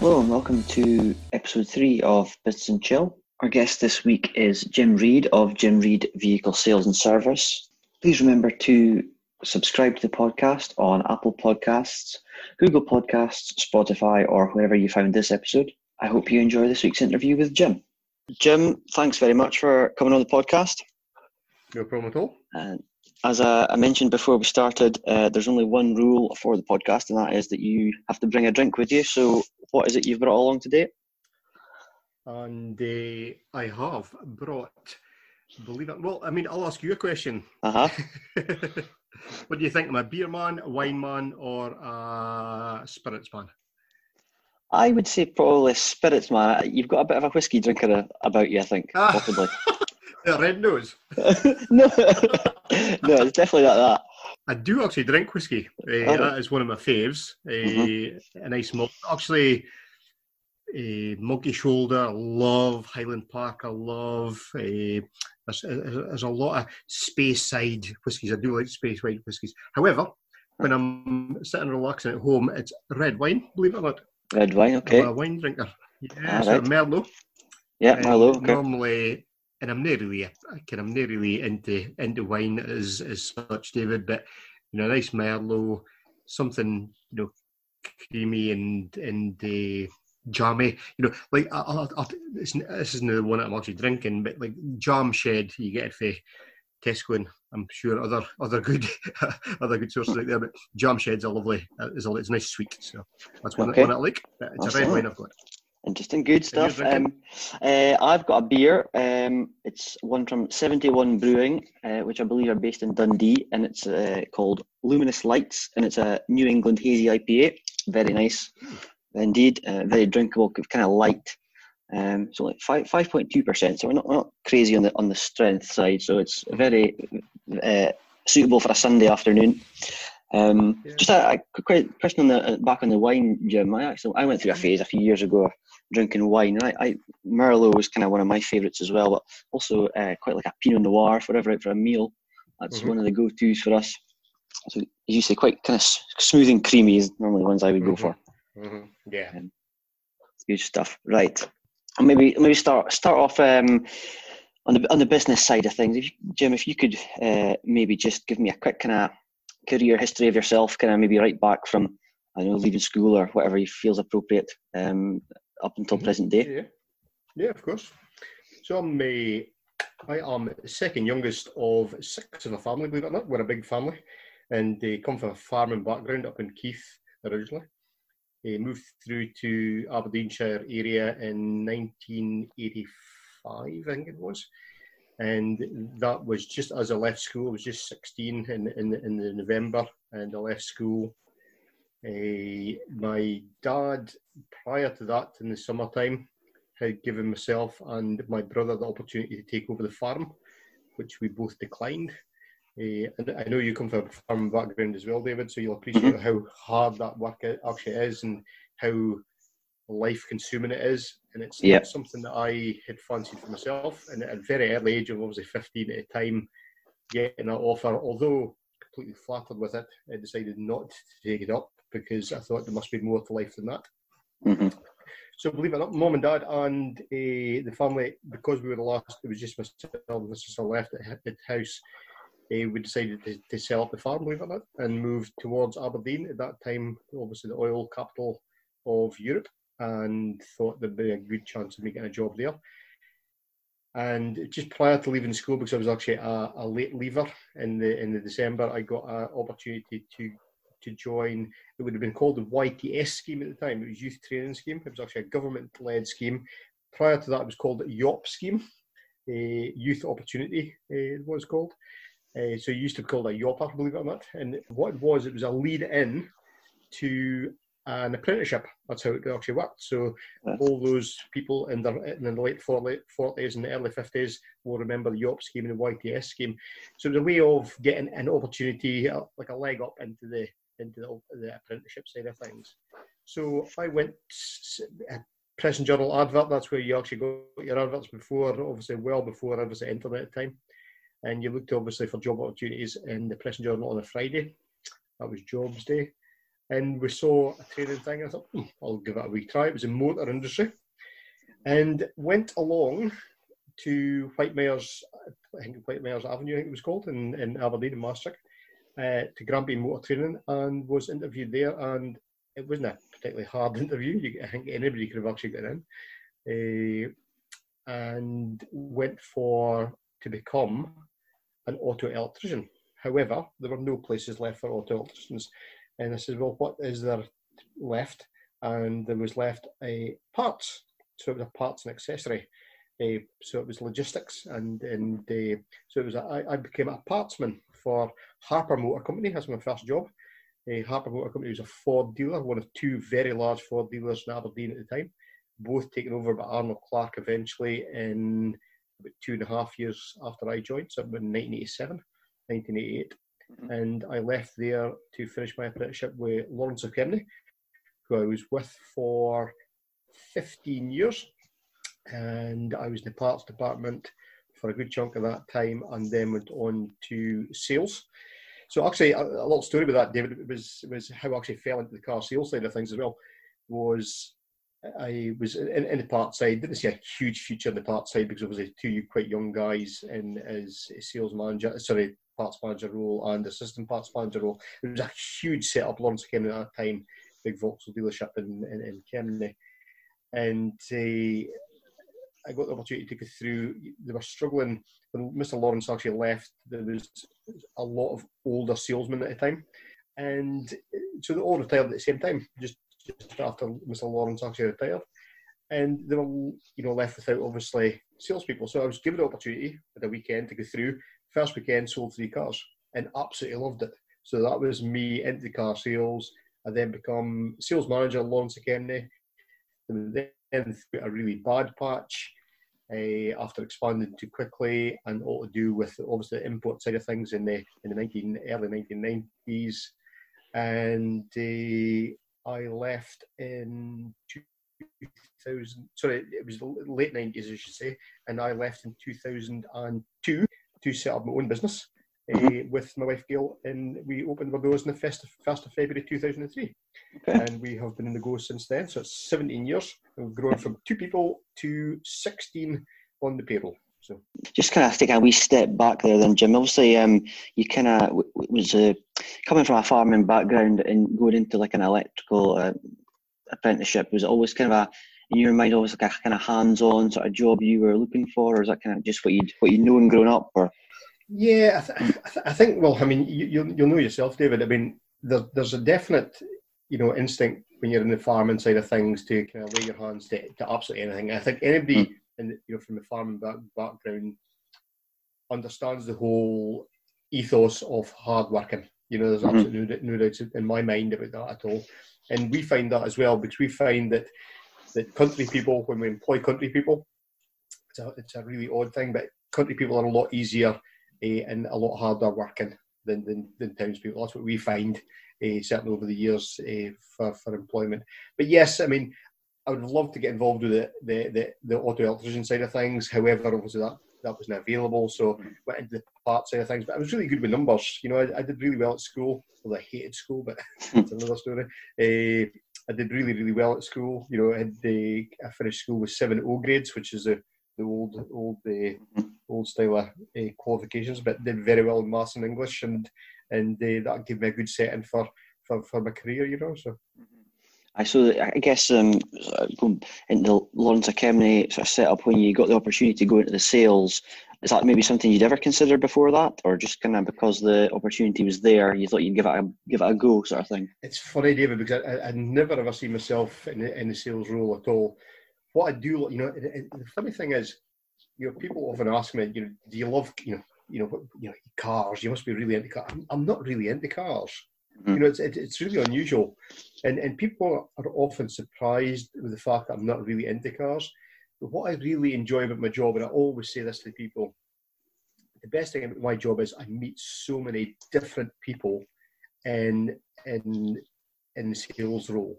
Hello and welcome to episode three of Business and Chill. Our guest this week is Jim Reed of Jim Reed Vehicle Sales and Service. Please remember to subscribe to the podcast on Apple Podcasts, Google Podcasts, Spotify, or wherever you found this episode. I hope you enjoy this week's interview with Jim. Jim, thanks very much for coming on the podcast. No problem at all. Uh, as I, I, mentioned before we started, uh, there's only one rule for the podcast, and that is that you have to bring a drink with you. So, what is it you've brought along today? And uh, I have brought, believe it. Well, I mean, I'll ask you a question. Uh huh. what do you think? Am I a beer man, a wine man, or a spirits man? I would say probably spirits man. You've got a bit of a whiskey drinker about you, I think, possibly. a red nose. no, no, it's definitely not that. I do actually drink whiskey. Uh, that is one of my faves. Uh, mm-hmm. A nice malt. Actually, uh, Monkey Shoulder. I love Highland Park. I love. Uh, there's, there's, a lot of Speyside whiskies. I do like Speyside whiskies. However, when I'm sitting relaxing at home, it's red wine. Believe it or not. Red wine. Okay. I'm a wine drinker. Yeah, right. Merlot. Yeah, Merlot. Okay. Normally, and I'm not really, kind I'm not really into into wine as as such, David. But you know, a nice Merlot, something you know, creamy and and uh, jammy. You know, like I, I, I, this, this isn't the one that I'm actually drinking, but like Jam Shed, you get it for Tesco, and I'm sure other other good other good sources out there. But Jam Shed's a lovely, is a it's nice sweet. So that's one, okay. one I like. It's That's a red wine I've got. Interesting, good stuff. Um, uh, I've got a beer. Um, it's one from 71 Brewing, uh, which I believe are based in Dundee, and it's uh, called Luminous Lights, and it's a New England hazy IPA. Very nice, indeed. Uh, very drinkable, kind of light. Um, so like five five point two percent. So we're not, we're not crazy on the on the strength side. So it's very uh, suitable for a Sunday afternoon. Um, yeah. Just a, a, quick question on the back on the wine, Jim. I actually I went through a phase a few years ago drinking wine. And I, I Merlot was kind of one of my favourites as well, but also uh, quite like a Pinot Noir for ever out for a meal. That's mm-hmm. one of the go-tos for us. So as you say, quite kind of smooth and creamy is normally the ones I would mm-hmm. go for. Mm-hmm. Yeah, um, good stuff. Right, and maybe maybe start start off um, on the on the business side of things. If you, Jim, if you could uh, maybe just give me a quick kind of career history of yourself, kind of maybe right back from I know leaving school or whatever you feels appropriate. Um, up until mm-hmm. present day. Yeah, yeah, of course. So I'm a, I am second youngest of six in a family. Believe it or not, we're a big family, and they come from a farming background up in Keith originally. They moved through to Aberdeenshire area in 1985, I think it was, and that was just as I left school. I was just 16 in in, in the November, and I left school uh, my dad, prior to that, in the summertime, had given myself and my brother the opportunity to take over the farm, which we both declined. Uh, and I know you come from a farm background as well, David, so you'll appreciate mm-hmm. how hard that work actually is and how life consuming it is. And it's yep. something that I had fancied for myself. And at a very early age of obviously 15 at the time, getting that offer, although completely flattered with it, I decided not to take it up because I thought there must be more to life than that. Mm-hmm. So believe it or not, mom and dad and uh, the family, because we were the last, it was just myself and my sister left at the house. Uh, we decided to, to, sell up the farm, believe it or not, and moved towards Aberdeen. At that time, obviously the oil capital of Europe, and thought there'd be a good chance of me getting a job there. And just prior to leaving school, because I was actually a, a late leaver in the in the December, I got an opportunity to to join. It would have been called the YTS scheme at the time. It was Youth Training Scheme. It was actually a government-led scheme. Prior to that, it was called the YOP scheme, uh, Youth Opportunity. Uh, it was called. Uh, so it used to be called a YOPA, believe it or not. And what it was, it was a lead in to an apprenticeship. That's how it actually worked. So all those people in the, in the late 40s and the early 50s will remember the YOP scheme and the YTS scheme. So it was a way of getting an opportunity, uh, like a leg up into the into the, the apprenticeship side of things. So I went uh, press and journal advert. That's where you actually got your adverts before, obviously well before obviously internet time, and you looked obviously for job opportunities in the press and journal on a Friday. That was jobs day, and we saw a training thing. I thought, hmm, I'll give it a wee try. It was in motor industry, and went along to Whitemyres, I think Whitemyres Avenue, I think it was called, in, in Aberdeen, in Mastrick, uh, to Granby Motor Training, and was interviewed there. And it wasn't a particularly hard interview. You, I think anybody could have actually got in. Uh, and went for to become an auto electrician. However, there were no places left for auto electricians. And I said, well, what is there left? And there was left a parts. So it was a parts and accessory. Uh, so it was logistics, and and uh, so it was. I, became a partsman for Harper Motor Company. That's my first job. Uh, Harper Motor Company was a Ford dealer, one of two very large Ford dealers in Aberdeen at the time, both taken over by Arnold Clark eventually in about two and a half years after I joined, so in 1987, 1988. Mm-hmm. And I left there to finish my apprenticeship with Lawrence of Kemnay, who I was with for 15 years. And I was in the parts department for a good chunk of that time and then went on to sales. So actually, a, a little story about that, David, was was how I actually fell into the car sales side of things as well. Was I was in, in the part side, didn't see a huge future in the part side because obviously two quite young guys in as sales manager, sorry, parts manager role and assistant parts manager role. It was a huge setup. Lawrence came at that time, big Vauxhall dealership in, in, in. And uh, I got the opportunity to go through. They were struggling when Mr. Lawrence actually left. There was a lot of older salesmen at the time, and so they all retired at the same time, just just after Mr. Lawrence actually retired, and they were you know left without obviously salespeople. So I was given the opportunity at the weekend to go through. First weekend sold three cars and absolutely loved it. So that was me into car sales. I then become sales manager Lawrence Academy. And then through a really bad patch uh, after expanding too quickly and all to do with obviously the import side of things in the in the 19 early 1990s. And uh, I left in 2000, sorry, it was late 90s, I should say, and I left in 2002 to set up my own business uh, with my wife Gail, and we opened our doors on the 1st of, 1st of February 2003. Okay. And we have been in the go since then, so it's 17 years. We've grown from two people to 16 on the payroll. So just kind of take a wee step back there, then Jim. Obviously, um, you kind of was uh, coming from a farming background and going into like an electrical uh, apprenticeship. Was always kind of a in your mind always like a kind of hands-on sort of job you were looking for, or is that kind of just what you what you know and grown up, or? Yeah, I, th- I, th- I think. Well, I mean, you, you'll you'll know yourself, David. I mean, there's there's a definite you know instinct when you're in the farming side of things to kind of lay your hands to, to absolutely anything. I think anybody. Mm and you know from the farming back, background understands the whole ethos of hard working. You know, there's mm-hmm. absolutely no, no doubt in my mind about that at all. And we find that as well, because we find that that country people, when we employ country people, it's a, it's a really odd thing, but country people are a lot easier uh, and a lot harder working than, than, than townspeople. That's what we find, uh, certainly over the years uh, for, for employment. But yes, I mean, I would love to get involved with the, the, the, the auto electrician side of things. However, obviously that, that wasn't available, so mm. went into the part side of things. But I was really good with numbers. You know, I, I did really well at school. Well, I hated school, but it's another story. Uh, I did really, really well at school. You know, I, had, uh, I finished school with seven O grades, which is the the old old uh, old style of uh, qualifications, but did very well in maths and English, and and uh, that gave me a good setting for, for, for my career. You know, so. Mm-hmm. I so I guess um, going into Lawrence Academy sort of set up when you got the opportunity to go into the sales. Is that maybe something you'd ever considered before that, or just kind of because the opportunity was there, you thought you'd give it a give it a go, sort of thing? It's funny, David, because I, I never ever see myself in the, in the sales role at all. What I do, you know, the funny thing is, you know, people often ask me, you know, do you love, you know, you know, you know, cars? You must be really into cars. I'm, I'm not really into cars. Mm. You know, it's, it, it's really unusual. And, and people are often surprised with the fact that I'm not really into cars. But what I really enjoy about my job, and I always say this to people, the best thing about my job is I meet so many different people in, in, in the sales role.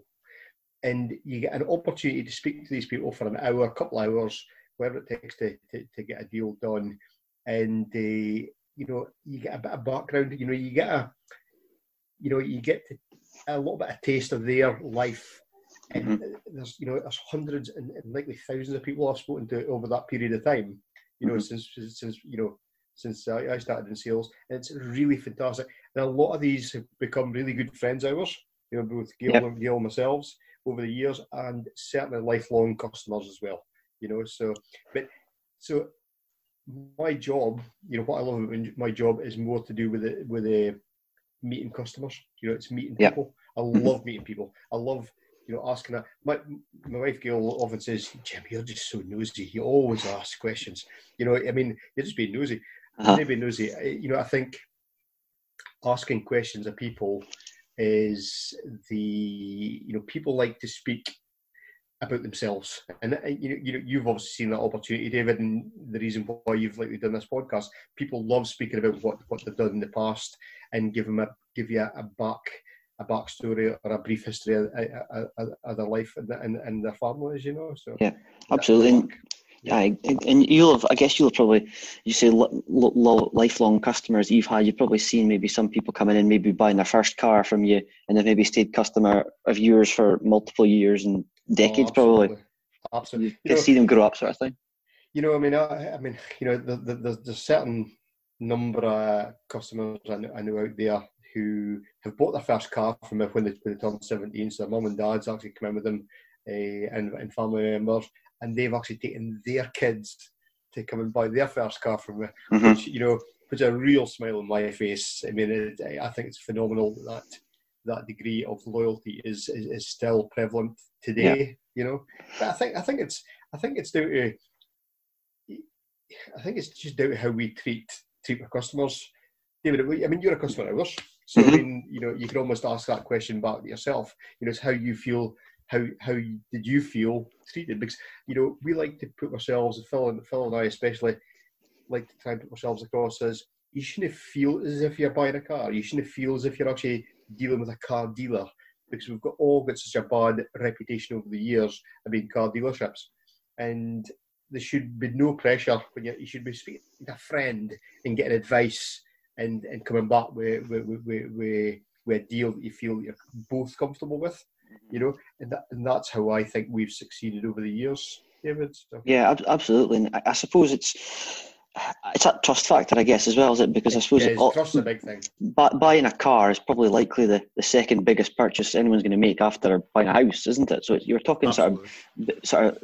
And you get an opportunity to speak to these people for an hour, a couple hours, whatever it takes to, to, to get a deal done. And, uh, you know, you get a bit of background, you know, you get a, you know, you get to a little bit of taste of their life. Mm-hmm. there's you know there's hundreds and, and, likely thousands of people I've spoken to over that period of time. You know, mm-hmm. since since you know since I started in sales, and it's really fantastic. And a lot of these have become really good friends of ours. You know, both Gail yep. and Gail and myself over the years, and certainly lifelong customers as well. You know, so but so my job, you know, what I love about my job is more to do with it with the meeting customers. You know, it's meeting people. I mm-hmm. love meeting people. I love you know asking that. My my wife Gail often says, "Jim, you're just so nosy. You always ask questions. You know, I mean, you're just being nosy. Uh-huh. Maybe nosy. You know, I think asking questions of people is the you know people like to speak about themselves. And uh, you know, you know, you've obviously seen that opportunity, David, and the reason why you've likely done this podcast. People love speaking about what, what they've done in the past and give them a give you a, a back a backstory or a brief history of, uh, uh, uh, of, of their life and, and, and their families, you know. So yeah, absolutely. Yeah, and you'll have, I guess you'll have probably, you say lo- lo- lifelong customers you've had, you've probably seen maybe some people coming in, maybe buying their first car from you, and they've maybe stayed customer of yours for multiple years and decades, oh, absolutely. probably. Absolutely. You, know, see them grow up, sort of thing. You know, I mean, I, I mean, you know, the, the, the, there's certain number of customers I know, I know out there who have bought their first car from when they, when they turned 17. So their mum and dad's actually come in with them uh, and, and family members, and they've actually taken their kids to come and buy their first car from me, mm-hmm. which, you know, puts a real smile on my face. I mean, it, I think it's phenomenal that that degree of loyalty is, is, is still prevalent today. Yeah. You know, but I think I think it's I think it's down to I think it's just down to how we treat treat our customers. David, I mean, you're a customer of ours, so mm-hmm. I mean, you know, you can almost ask that question back to yourself. You know, it's how you feel. How how did you feel treated? Because you know, we like to put ourselves, Phil and Phil and I especially, like to try and put ourselves across as you shouldn't feel as if you're buying a car. You shouldn't feel as if you're actually dealing with a car dealer because we've got all got such a bad reputation over the years of being car dealerships. And there should be no pressure when you, should be speaking to a friend and getting advice and, and coming back with, with, with, with, with a deal that you feel you're both comfortable with, you know, and, that, and that's how I think we've succeeded over the years, David. So. Yeah, absolutely. And I, I suppose it's it's that trust factor, I guess, as well, is it? Because I suppose yeah, all, trust is a big thing. But buying a car is probably likely the, the second biggest purchase anyone's going to make after buying a house, isn't it? So you're talking Absolutely. sort of sort of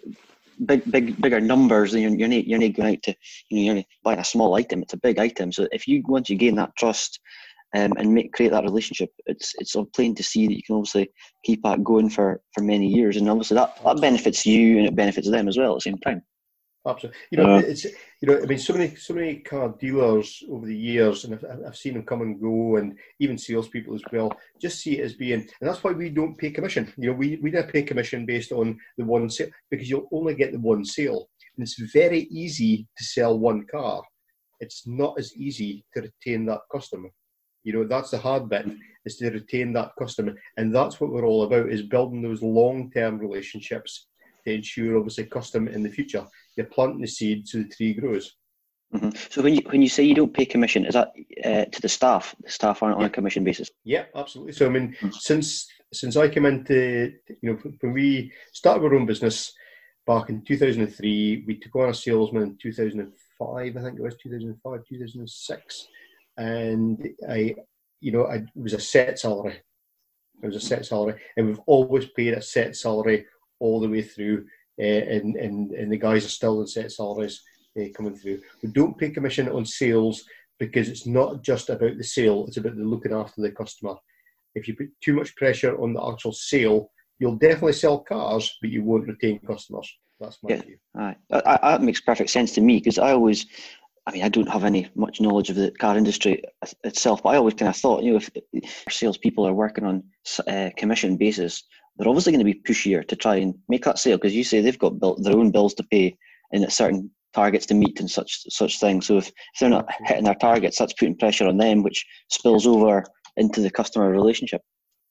big big bigger numbers, and you're you're not, you're not going out to you know you're buying a small item. It's a big item. So if you once you gain that trust. Um, and make create that relationship. It's it's plain to see that you can obviously keep that going for, for many years, and obviously that, that benefits you and it benefits them as well at the same time. Absolutely. You know, uh, it's you know, I mean, so many so many car dealers over the years, and I've, I've seen them come and go, and even salespeople as well. Just see it as being, and that's why we don't pay commission. You know, we we don't pay commission based on the one sale because you'll only get the one sale, and it's very easy to sell one car. It's not as easy to retain that customer. You know, that's the hard bit is to retain that customer, and that's what we're all about: is building those long-term relationships to ensure, obviously, custom in the future you're planting the seed so the tree grows. Mm-hmm. So when you when you say you don't pay commission, is that uh, to the staff? The staff aren't yeah. on a commission basis. Yeah, absolutely. So I mean, mm-hmm. since since I came into you know when we started our own business back in 2003, we took on a salesman in 2005. I think it was 2005, 2006, and I you know I, it was a set salary. It was a set salary, and we've always paid a set salary all the way through and, and, and the guys are still in set salaries uh, coming through. We don't pay commission on sales because it's not just about the sale, it's about the looking after the customer. If you put too much pressure on the actual sale, you'll definitely sell cars, but you won't retain customers. That's my yeah, view. That, that makes perfect sense to me because I always, I mean, I don't have any much knowledge of the car industry itself, but I always kind of thought, you know, if salespeople are working on uh, commission basis, they're obviously going to be pushier to try and make that sale because you say they've got built their own bills to pay and certain targets to meet and such such things. So if, if they're not hitting their targets, that's putting pressure on them, which spills over into the customer relationship.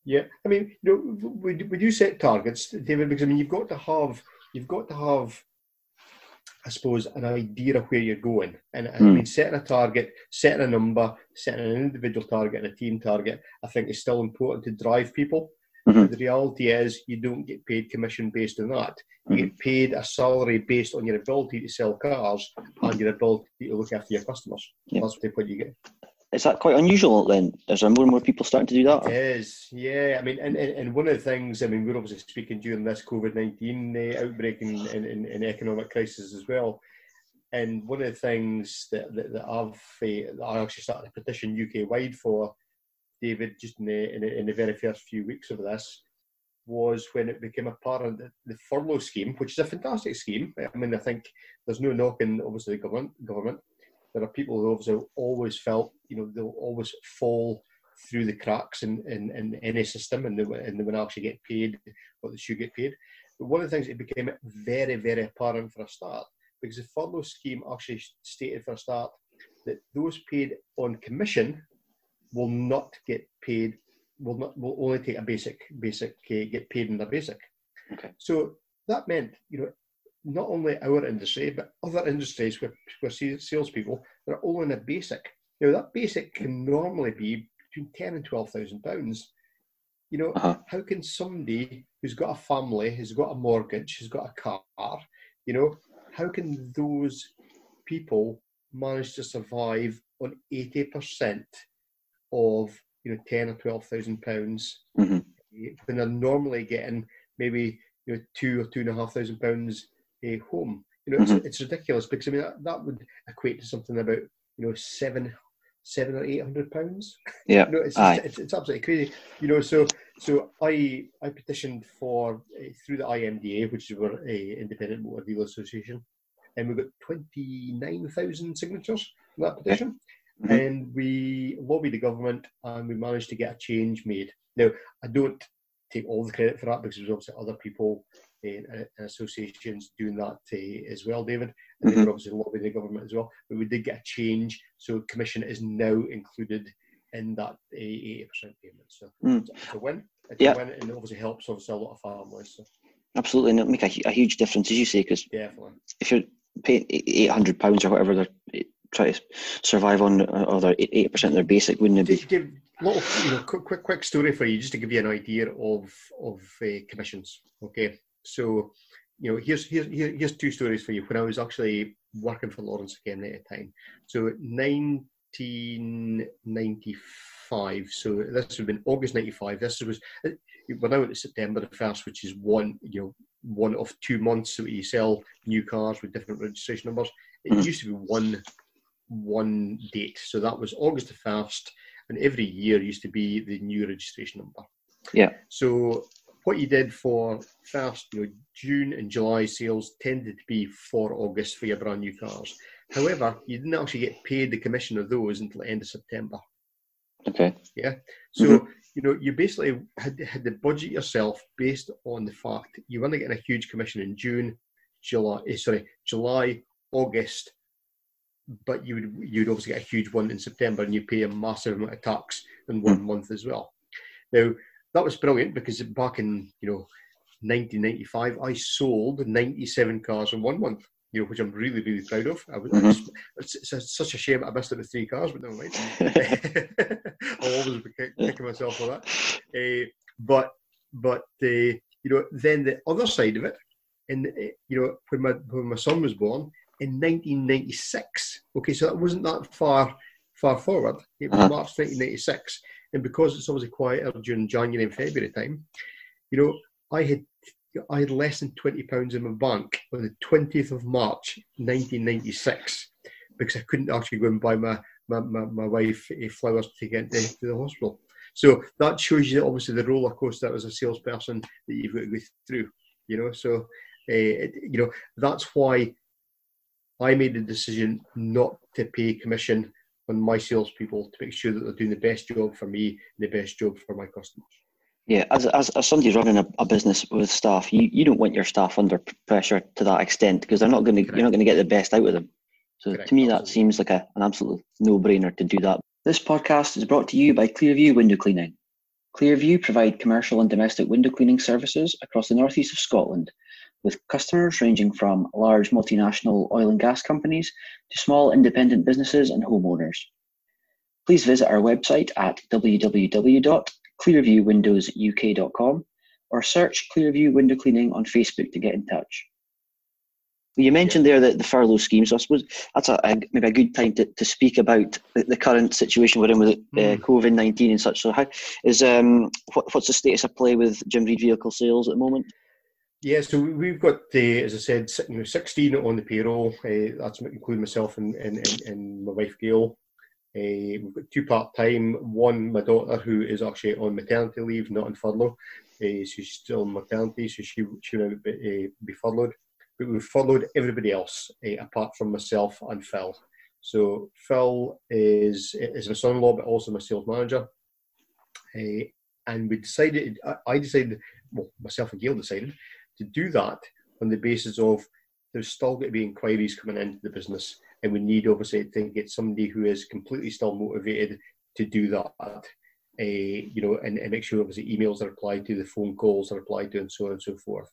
Yeah, I mean, you know, we, we do set targets, David, because I mean, you've got to have you've got to have I suppose, an idea of where you're going. And I hmm. mean, setting a target, setting a number, setting an individual target and a team target, I think is still important to drive people. Mhm. The reality is, you don't get paid commission based on that. You Mhm. get paid a salary based on your ability to sell cars and your ability to look after your customers. Yeah. That's what you get. Is that quite unusual then? Is there more and more people starting to do that? It is, yeah. I mean, and, and, and one of the things, I mean, we're obviously speaking during this COVID 19 uh, outbreak and, and, and, and economic crisis as well. And one of the things that, that, that I've, uh, that I actually started a petition UK wide for, David, just in the, in the, in the very first few weeks of this, was when it became apparent that the furlough scheme, which is a fantastic scheme, I mean, I think there's no knocking, obviously, the government, government. There are people who obviously always felt, you know, they'll always fall through the cracks in, in, in any system and they, and they will actually get paid what they should get paid. But one of the things it became very, very apparent for a start, because the furlough scheme actually stated for a start that those paid on commission will not get paid, will not will only take a basic, basic uh, get paid in their basic. Okay. So that meant, you know, not only our industry, but other industries where, where sales- salespeople that are all in a basic. Now that basic can normally be between ten and twelve thousand pounds. You know, Uh-huh. how can somebody who's got a family, who's got a mortgage, who's got a car, you know, how can those people manage to survive on eighty percent of you know ten or twelve thousand pounds Mhm. when they're normally getting maybe you know two or two and a half thousand pounds a home? You know, it's, it's ridiculous because I mean that, that would equate to something about you know seven seven or eight hundred pounds. Yeah. You know, it's, just, it's it's absolutely crazy. You know, so so I I petitioned for uh, through the IMDA, which is our uh, Independent Motor Dealer Association, and we got twenty nine thousand signatures on that petition, Mhm. and we lobbied the government, and we managed to get a change made. Now I don't take all the credit for that because there's obviously other people in, in associations doing that uh, as well, David. And they Mhm. were obviously lobbying the government as well. But we did get a change, so commission is now included in that uh, eighty percent payment. So Mm. it's, it's a win. It's Yeah. a win, and it obviously helps obviously a lot of families. So Absolutely, and it'll make a, a huge difference, as you say, because if you're paying eight hundred pounds or whatever they're trying to survive on, other or their eighty percent of their basic, wouldn't it be? Just give little, you know, quick, quick, quick story for you, just to give you an idea of of uh, commissions. Okay, so you know, here's here's here's two stories for you. When I was actually working for Lawrence again at the time, so 1995. So this would have been August '95. This was we're now into September the first, which is one you know one of two months that you sell new cars with different registration numbers. It Mhm. used to be one one date. So that was August the first, and every year used to be the new registration number. Yeah. So what you did for first, you know, June and July sales tended to be for August for your brand new cars. However, you didn't actually get paid the commission of those until the end of September. Okay. Yeah. So you know, you basically had had to budget yourself based on the fact you weren't getting a huge commission in June, July, eh, sorry, July, August, but you would you'd obviously get a huge one in September, and you pay a massive amount of tax in one month as well. Now that was brilliant because back in you know 1995, I sold 97 cars in one month. You know, which I'm really, really proud of. I was, was- it's, it's such a shame I missed it with three cars, but never mind. I'll always be kicking myself for that. Uh, but but uh, you know, then the other side of it, and uh, you know, when my when my son was born in 1996. Okay, so that wasn't that far far forward. It was Uh-huh. March 1996, and because it's obviously quieter during January and February time, you know, I had I had less than twenty pounds in my bank on the 20th of March 1996 because I couldn't actually go and buy my my, my, my wife uh, flowers to get to, to the hospital. So that shows you obviously the roller coaster as a salesperson that you've got to go through. You know, so uh, you know that's why I made the decision not to pay commission on my salespeople to make sure that they're doing the best job for me and the best job for my customers. Yeah, as, as, as somebody running a, a business with staff, you, you don't want your staff under pressure to that extent because they're not going to you're not going to get the best out of them. So Correct, to me, that seems like a, an absolute no-brainer to do that. This podcast is brought to you by Clearview Window Cleaning. Clearview provide commercial and domestic window cleaning services across the northeast of Scotland with customers ranging from large multinational oil and gas companies to small independent businesses and homeowners. Please visit our website at www.clearviewwindowsuk.com or search Clearview Window Cleaning on Facebook to get in touch. You mentioned there that the furlough scheme, so I suppose that's a, a maybe a good time to, to speak about the, the current situation we're in with uh, hmm. COVID nineteen and such. So, how is um what, what's the status of play with Jim Reid vehicle sales at the moment? Yeah, so we've got, uh, as I said, you know, 16 on the payroll. Uh, that's including myself and, and, and, and my wife Gail. Uh, we've got two part time. One, my daughter, who is actually on maternity leave, not on furlough. Uh, she's still on maternity, so she she will be, uh, be furloughed but we've followed everybody else uh, apart from myself and Phil. So Phil is is my son-in-law, but also my sales manager. And we decided, I decided, well, myself and Gail decided to do that on the basis of there's still going to be inquiries coming into the business, and we need obviously to get somebody who is completely still motivated to do that. Uh, you know, and, and make sure obviously emails are replied to, the phone calls are replied to, and so on and so forth.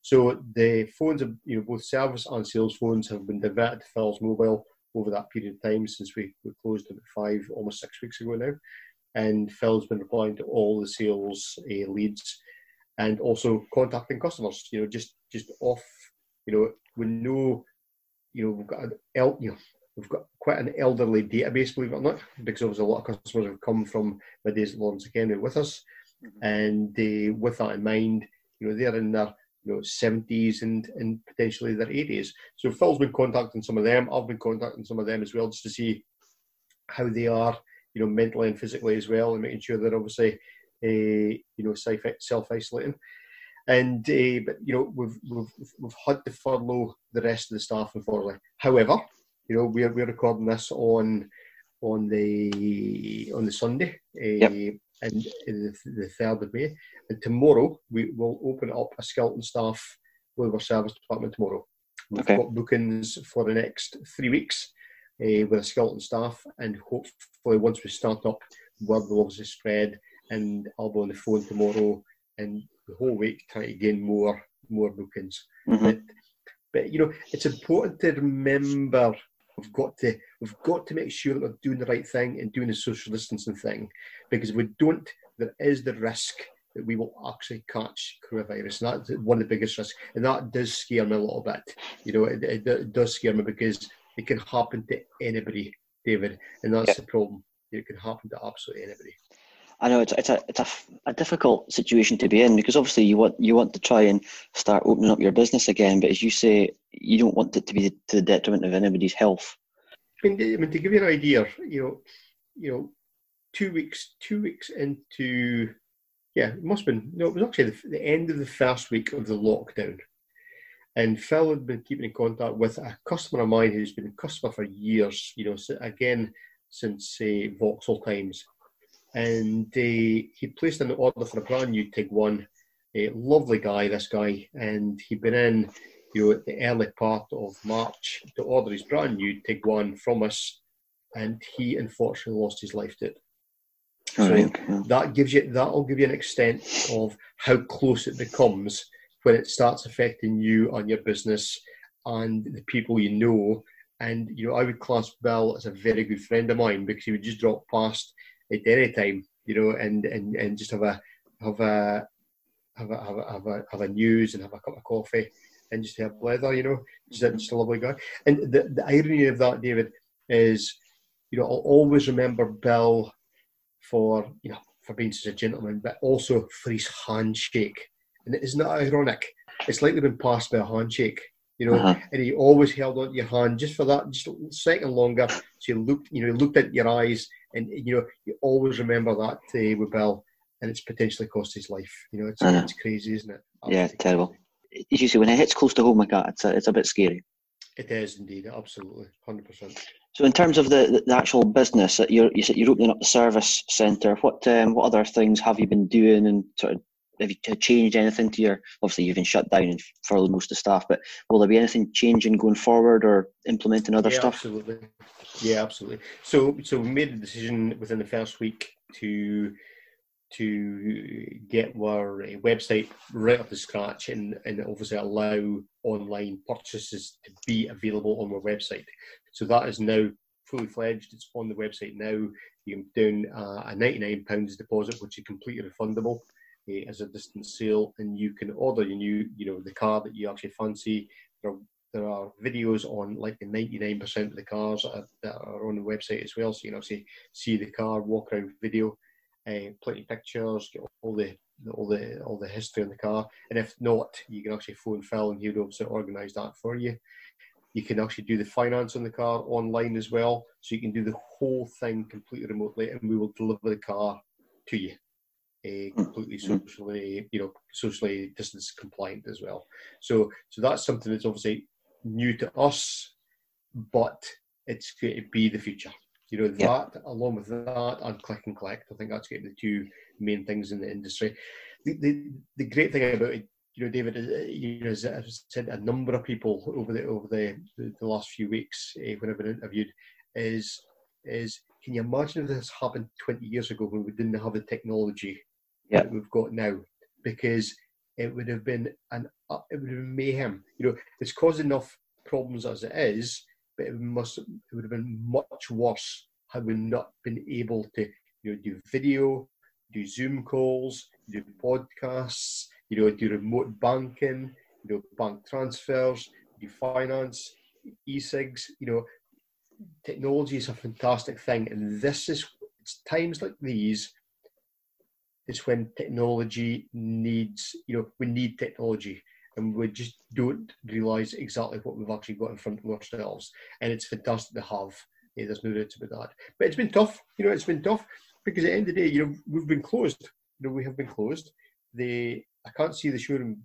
So the phones, you know, both service and sales phones have been diverted to Phil's mobile over that period of time since we, we closed about five, almost six weeks ago now. And Phil's been replying to all the sales uh, leads and also contacting customers. You know, just just off. You know, we know. You know, we've got an el- you know, we've got quite an elderly database, believe it or not, because obviously a lot of customers have come from my days at Lawrence Academy with us, mm-hmm. and uh, with that in mind, you know, they're in their you know, 70s and, and potentially their 80s. So Phil's been contacting some of them. I've been contacting some of them as well, just to see how they are, you know, mentally and physically as well, and making sure they're obviously, you know, self isolating. And uh, but you know, we've we've we've had to furlough the rest of the staff, unfortunately. However, you know, we're we're recording this on on the on the Sunday. Uh, yep and the, the 3rd of May. And tomorrow we will open up a skeleton staff with our service department tomorrow. We've okay. got bookings for the next three weeks uh, with a skeleton staff, and hopefully once we start up, word will obviously spread, and I'll be on the phone tomorrow and the whole week trying to gain more more bookings. Mm-hmm. But, but you know, it's important to remember We've got to we've got to make sure that we're doing the right thing and doing the social distancing thing, because if we don't, there is the risk that we will actually catch coronavirus, and that's one of the biggest risks. And that does scare me a little bit. You know, it, it, it does scare me because it can happen to anybody, David, and that's yeah. the problem. It can happen to absolutely anybody. I know it's it's a it's a, a difficult situation to be in because obviously you want you want to try and start opening up your business again, but as you say, you don't want it to be to the detriment of anybody's health. I mean, I mean to give you an idea, you know, you know, two weeks two weeks into yeah, it must have been no, it was actually the, the end of the first week of the lockdown. And Phil had been keeping in contact with a customer of mine who's been a customer for years, you know, again since uh, Vauxhall times and uh, he placed an order for a brand new Tiguan. A lovely guy, this guy, and he'd been in, you know, at the early part of March to order his brand new Tiguan from us, and he unfortunately lost his life to it. so right. that gives you that'll give you an extent of how close it becomes when it starts affecting you and your business and the people you know. And you know, I would class Bill as a very good friend of mine because he would just drop past at any time, you know, and, and, and just have a have a have a, have a have a have a news and have a cup of coffee and just have leather, you know. Just, mm-hmm. just a lovely guy. And the, the irony of that, David, is you know I'll always remember Bill for you know for being such a gentleman, but also for his handshake. And isn't that ironic? It's like they've been passed by a handshake, you know. Uh-huh. And he always held on to your hand just for that, just a second longer. So he looked, you know, he looked at your eyes and you know you always remember that uh, with Bill, and it's potentially cost his life. You know, it's, it's crazy, isn't it? Absolutely yeah, terrible. As you say, when it hits close to home like that, it's a, it's a bit scary. It is indeed, absolutely, hundred percent. So, in terms of the, the actual business, that you're you said you're opening up the service centre. What um, what other things have you been doing, and sort of have you changed anything to your? Obviously, you've been shut down and furloughed most of the staff, but will there be anything changing going forward or implementing other yeah, stuff? Absolutely. Yeah, absolutely. So, so we made a decision within the first week to to get our uh, website right up to scratch and, and obviously allow online purchases to be available on our website. So that is now fully fledged. It's on the website now. You can down uh, a £99 deposit, which is completely refundable uh, as a distance sale, and you can order your new, you know, the car that you actually fancy. There are, there are videos on like the 99% of the cars that are, that are, on the website as well, so you can actually see the car, walk around video, uh, plenty of pictures, get all the all the all the history in the car, and if not, you can actually phone Phil and he'll also organise that for you. You can actually do the finance on the car online as well, so you can do the whole thing completely remotely, and we will deliver the car to you, uh, completely socially, you know, socially distance compliant as well. So, so that's something that's obviously new to us, but it's going to be the future. You know, that along with that and click and collect, I think that's getting the two main things in the industry. The, the, the great thing about it you know, David, uh, you know, as I've said, a number of people over the over the, the, last few weeks uh, when I've been interviewed is is can you imagine if this happened 20 years ago when we didn't have the technology yep. that we've got now? Because it would have been an uh, it would have been mayhem. You know, it's caused enough problems as it is, but it must it would have been much worse had we not been able to you know do video, do Zoom calls, do podcasts you know, do remote banking, you know, bank transfers, do finance, e-cigs, you know, technology is a fantastic thing. And this is, it's times like these, it's when technology needs, you know, we need technology and we just don't realise exactly what we've actually got in front of ourselves. And it's fantastic to have. Yeah, there's no doubt about that. But it's been tough, you know, it's been tough because at the end of the day, you know, we've been closed. You know, we have been closed. The I can't see the showroom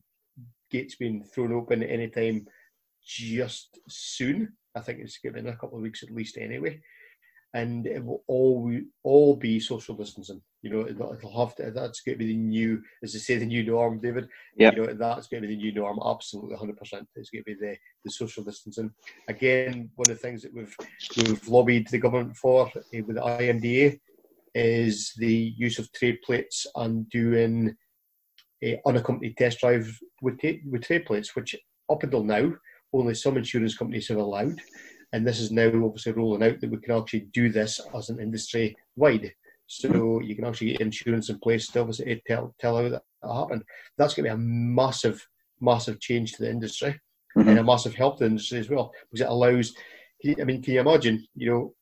gates being thrown open anytime just soon. I think it's given a couple of weeks at least anyway. And it will all all be social distancing. You know, it'll have to. That's going to be the new, as they say, the new norm, David. Yeah. You know, that's going to be the new norm. Absolutely, hundred percent. It's going to be the, the social distancing. Again, one of the things that we've we've lobbied the government for eh, with the IMDA is the use of trade plates and doing uh, unaccompanied test drive with, ta- with trade plates, which up until now only some insurance companies have allowed. And this is now obviously rolling out that we can actually do this as an industry wide. So you can actually get insurance in place to obviously tell, tell how that happened. That's going to be a massive, massive change to the industry mm-hmm. and a massive help to the industry as well because it allows. I mean, can you imagine? You know,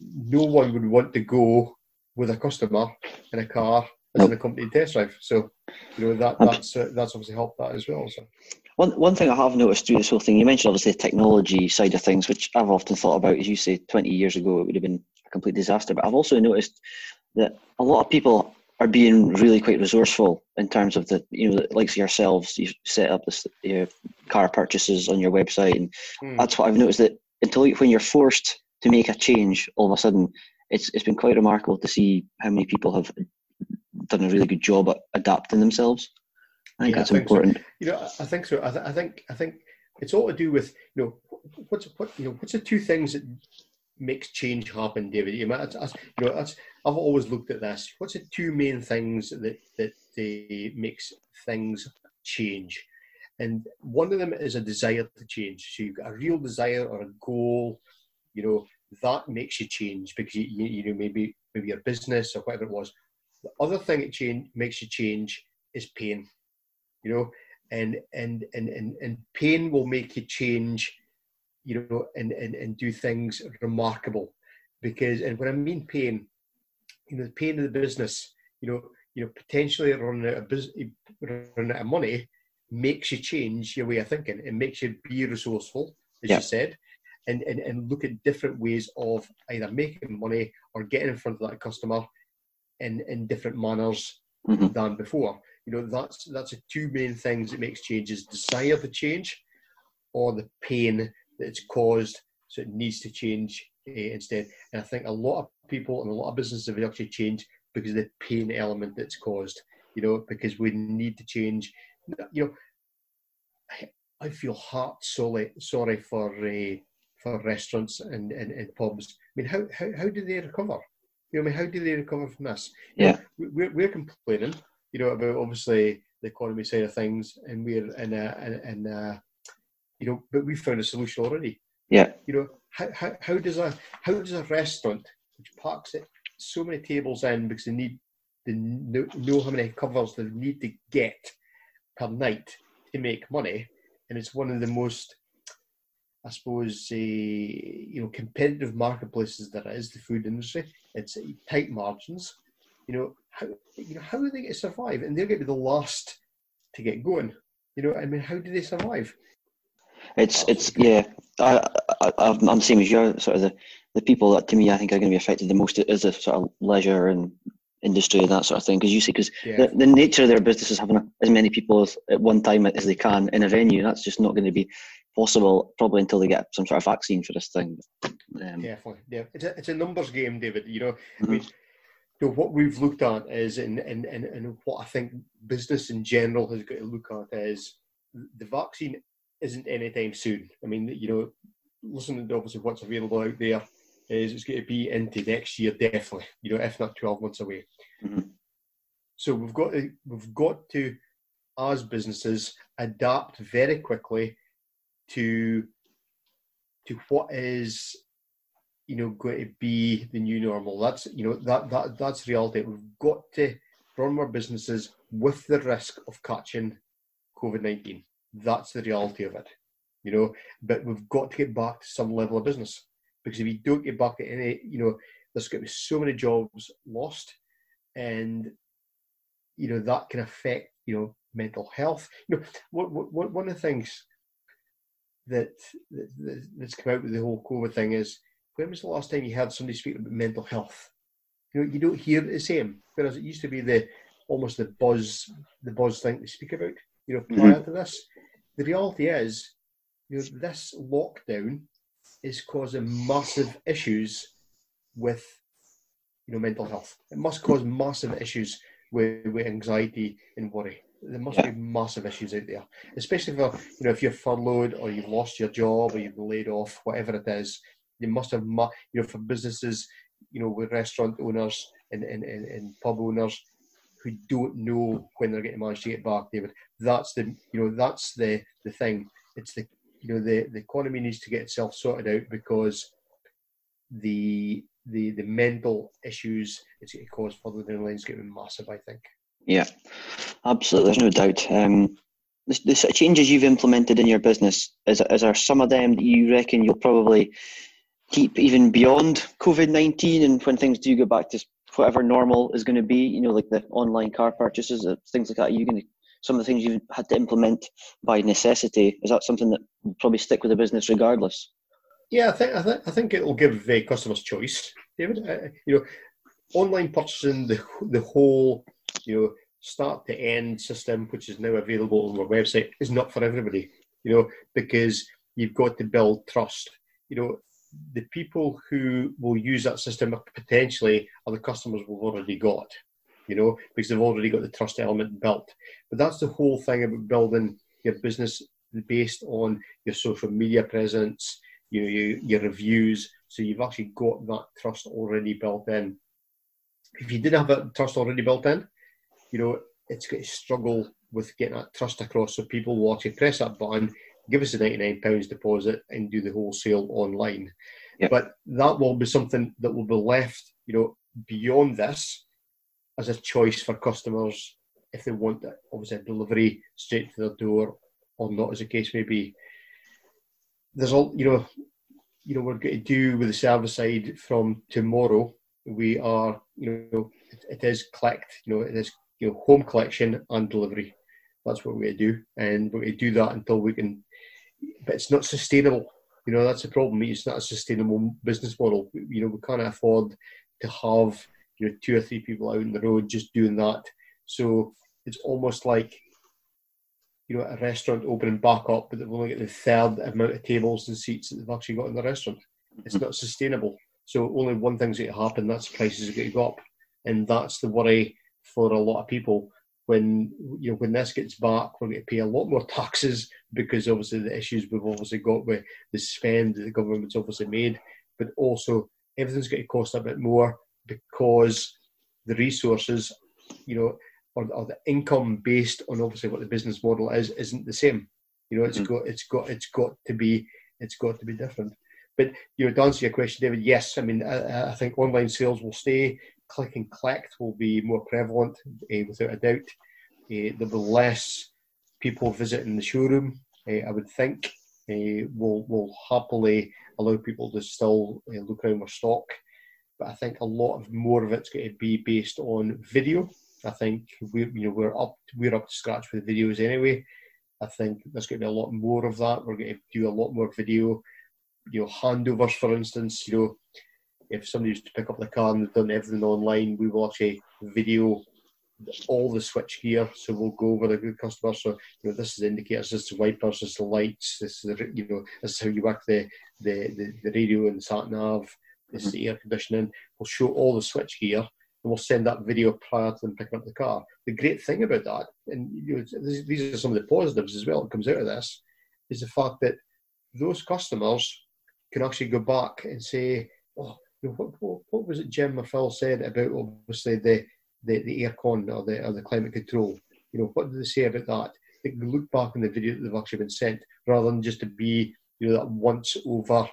no one would want to go with a customer in a car as an accompanied test drive. So, you know, that that's uh, that's obviously helped that as well. So. One, one thing I have noticed through this whole thing, you mentioned obviously the technology side of things, which I've often thought about. As you say, 20 years ago, it would have been a complete disaster. But I've also noticed that a lot of people are being really quite resourceful in terms of the, you know, like yourselves, you set up this you car purchases on your website. And hmm. that's what I've noticed that until when you're forced to make a change, all of a sudden, it's, it's been quite remarkable to see how many people have done a really good job at adapting themselves. I think yeah, that's I think important. So. You know, I think so. I, th- I, think I think it's all to do with you know what's what you know what's the two things that makes change happen, David. You know, that's, you know that's, I've always looked at this. What's the two main things that that they makes things change? And one of them is a desire to change. So you've got a real desire or a goal. You know that makes you change because you, you, you know maybe maybe your business or whatever it was the other thing that change makes you change is pain, you know, and and and and, and pain will make you change, you know, and, and and do things remarkable, because and when I mean pain, you know, the pain of the business, you know, you know, potentially running out of business, running out of money makes you change your way of thinking. It makes you be resourceful, as yeah. you said. And, and, and look at different ways of either making money or getting in front of that customer in in different manners mm-hmm. than before. You know, that's that's the two main things that makes changes: desire to change, or the pain that it's caused, so it needs to change uh, instead. And I think a lot of people and a lot of businesses have actually changed because of the pain element that's caused. You know, because we need to change. You know, I, I feel heart sorry sorry for uh, for restaurants and, and, and pubs. I mean, how, how how do they recover? You know, I mean, how do they recover from this? Yeah, you know, we're, we're complaining, you know, about obviously the economy side of things, and we're in a, in, a, you know, but we found a solution already. Yeah. You know, how, how, how does a how does a restaurant which parks it so many tables in because they need they know, know how many covers they need to get per night to make money, and it's one of the most I suppose, uh, you know, competitive marketplaces there is, the food industry. It's tight margins. You know, how you know how are they going to survive? And they're going to be the last to get going. You know, I mean, how do they survive? It's it's yeah. I, I I'm the same as you. Sort of the the people that to me I think are going to be affected the most is the sort of leisure and industry and that sort of thing. Because you see, because yeah. the, the nature of their business is having as many people as, at one time as they can in a venue. That's just not going to be possible probably until they get some sort of vaccine for this thing. Um, Definitely, yeah. It's a, it's a numbers game, David. You know, mm-hmm. I mean, so what we've looked at is, and, and, and, and what I think business in general has got to look at is the vaccine isn't anytime soon. I mean, you know, listening to obviously what's available out there is it's going to be into next year, definitely. You know, if not twelve months away. Mm-hmm. So we've got to we've got to, as businesses, adapt very quickly to to what is you know going to be the new normal. That's you know that that that's reality. We've got to run our businesses with the risk of catching COVID nineteen. That's the reality of it. You know, but we've got to get back to some level of business because if you don't get back to any, you know, there's going to be so many jobs lost, and you know that can affect you know mental health. You know, what, what, one of the things that, that that's come out with the whole COVID thing is when was the last time you heard somebody speak about mental health? You know, you don't hear the same. Whereas it used to be the almost the buzz, the buzz thing to speak about. You know, mm-hmm. prior mm-hmm. to this, the reality is, you know, this lockdown is causing massive issues with, you know, mental health. It must cause massive issues with, with anxiety and worry there must yeah. be massive issues out there, especially for you know if you're furloughed or you've lost your job or you've been laid off, whatever it is. You must have you know for businesses, you know, with restaurant owners and and, and, and pub owners who don't know when they're going to manage to get back, David. That's the you know that's the the thing. It's the you know the the economy needs to get itself sorted out because the the the mental issues it's going to cause further down the line is going to be massive. I think. Yeah, absolutely. There's no doubt. Um, the, the changes you've implemented in your business, is, is there some of them that you reckon you'll probably keep even beyond COVID 19 and when things do go back to whatever normal is going to be, you know, like the online car purchases, uh, things like that, you going to, some of the things you've had to implement by necessity, is that something that probably stick with the business regardless? Yeah, I think I think, I think it will give uh, customers choice, David. Uh, you know, online purchasing, the the whole you know, start to end system, which is now available on our website, is not for everybody, you know, because you've got to build trust. You know, the people who will use that system potentially are the customers we've already got, you know, because they've already got the trust element built. But that's the whole thing about building your business based on your social media presence, you know, your, your reviews. So you've actually got that trust already built in. If you didn't have that trust already built in, you know, it's going to struggle with getting that trust across. So people will actually press that button, give us a £99 deposit, and do the wholesale online. Yep. But that will be something that will be left, you know, beyond this as a choice for customers if they want it, obviously delivery straight to their door or not, as the case may be. There's all, you know, you know, we're going to do with the service side from tomorrow. We are, you know, it, it is clicked, you know, it is you know, home collection and delivery. That's what we're going to do, and we're going to do that until we can. But it's not sustainable. You know, that's the problem. It's not a sustainable business model. You know, we can't afford to have you know two or three people out on the road just doing that. So it's almost like you know a restaurant opening back up, but they've only got the third amount of tables and seats that they've actually got in the restaurant. It's not sustainable. So only one thing's going to happen. That's prices are going to go up, and that's the worry for a lot of people when you know when this gets back, we're going to pay a lot more taxes because obviously the issues we've obviously got with the spend that the government's obviously made, but also everything's going to cost a bit more. because the resources, you know, or, or the income based on obviously what the business model is isn't the same. You know, it's mm. got it's got it's got to be it's got to be different. But you know, to answer your question, David, yes, I mean, I, I think online sales will stay. Click and collect will be more prevalent, uh, without a doubt. Uh, there'll be less people visiting the showroom. Uh, I would think will will happily allow people to still look around for stock, but I think a lot of more of it's going to be based on video. I think we you know we're up we're up to scratch with videos anyway. I think there's going to be a lot more of that. We're going to do a lot more video, you know, handovers, for instance. You know, if somebody used to pick up the car and they've done everything online, we will actually video all the switch gear. So we'll go over the good customer. So you know, this is indicators, this is wipers, this is the lights, this is the, you know, this is how you work the the the, the radio and the sat nav. This is the mm-hmm. air conditioning. We'll show all the switch gear and we'll send that video prior to them picking up the car. The great thing about that, and you know, these are some of the positives as well that comes out of this, is the fact that those customers can actually go back and say, "Oh, what, what, what, was it Jim Phil said about obviously the the, the aircon or the or the climate control? You know, what did they say about that?" They look back in the video that they've actually been sent, rather than just to be you know that once over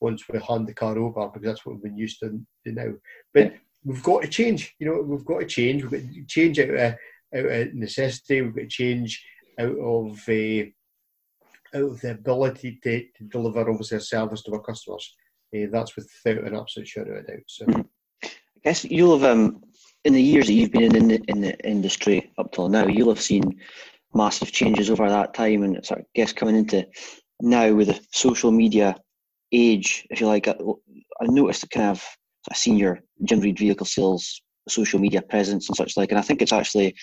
once we hand the car over because that's what we've been used to, to now. But we've got to change. You know, we've got to change. We've got to change out of, out of necessity. We've got to change out of uh, out of the ability to, to deliver obviously a service to our customers. Uh, that's without an absolute shadow of a doubt. So. I guess you'll have um, in the years that you've been in the in the industry up till now, you'll have seen massive changes over that time, and sort of guess coming into now with the social media age, if you like, I, I noticed kind of seen your Jim Reid vehicle sales, social media presence, and such like. And I think it's actually,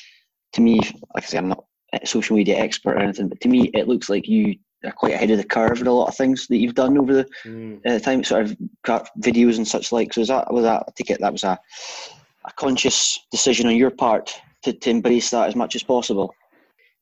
to me, like I say, I'm not a social media expert or anything, but to me, it looks like you are quite ahead of the curve with a lot of things that you've done over the mm. uh, time, sort of videos and such like. So is that was that? I take it that was a a conscious decision on your part to, to embrace that as much as possible.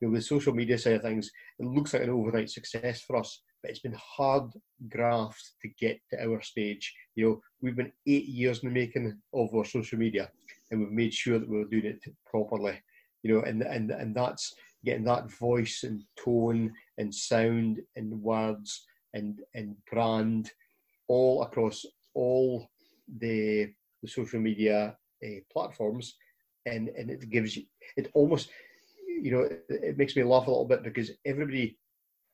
You know, the social media side of things, it looks like an overnight success for us but it's been hard graft to get to our stage. You know, we've been eight years in the making of our social media, and we've made sure that we're doing it properly. You know, and and and that's getting that voice and tone and sound and words and and brand all across all the the social media uh, platforms, and and it gives you it almost you know it, it makes me laugh a little bit because everybody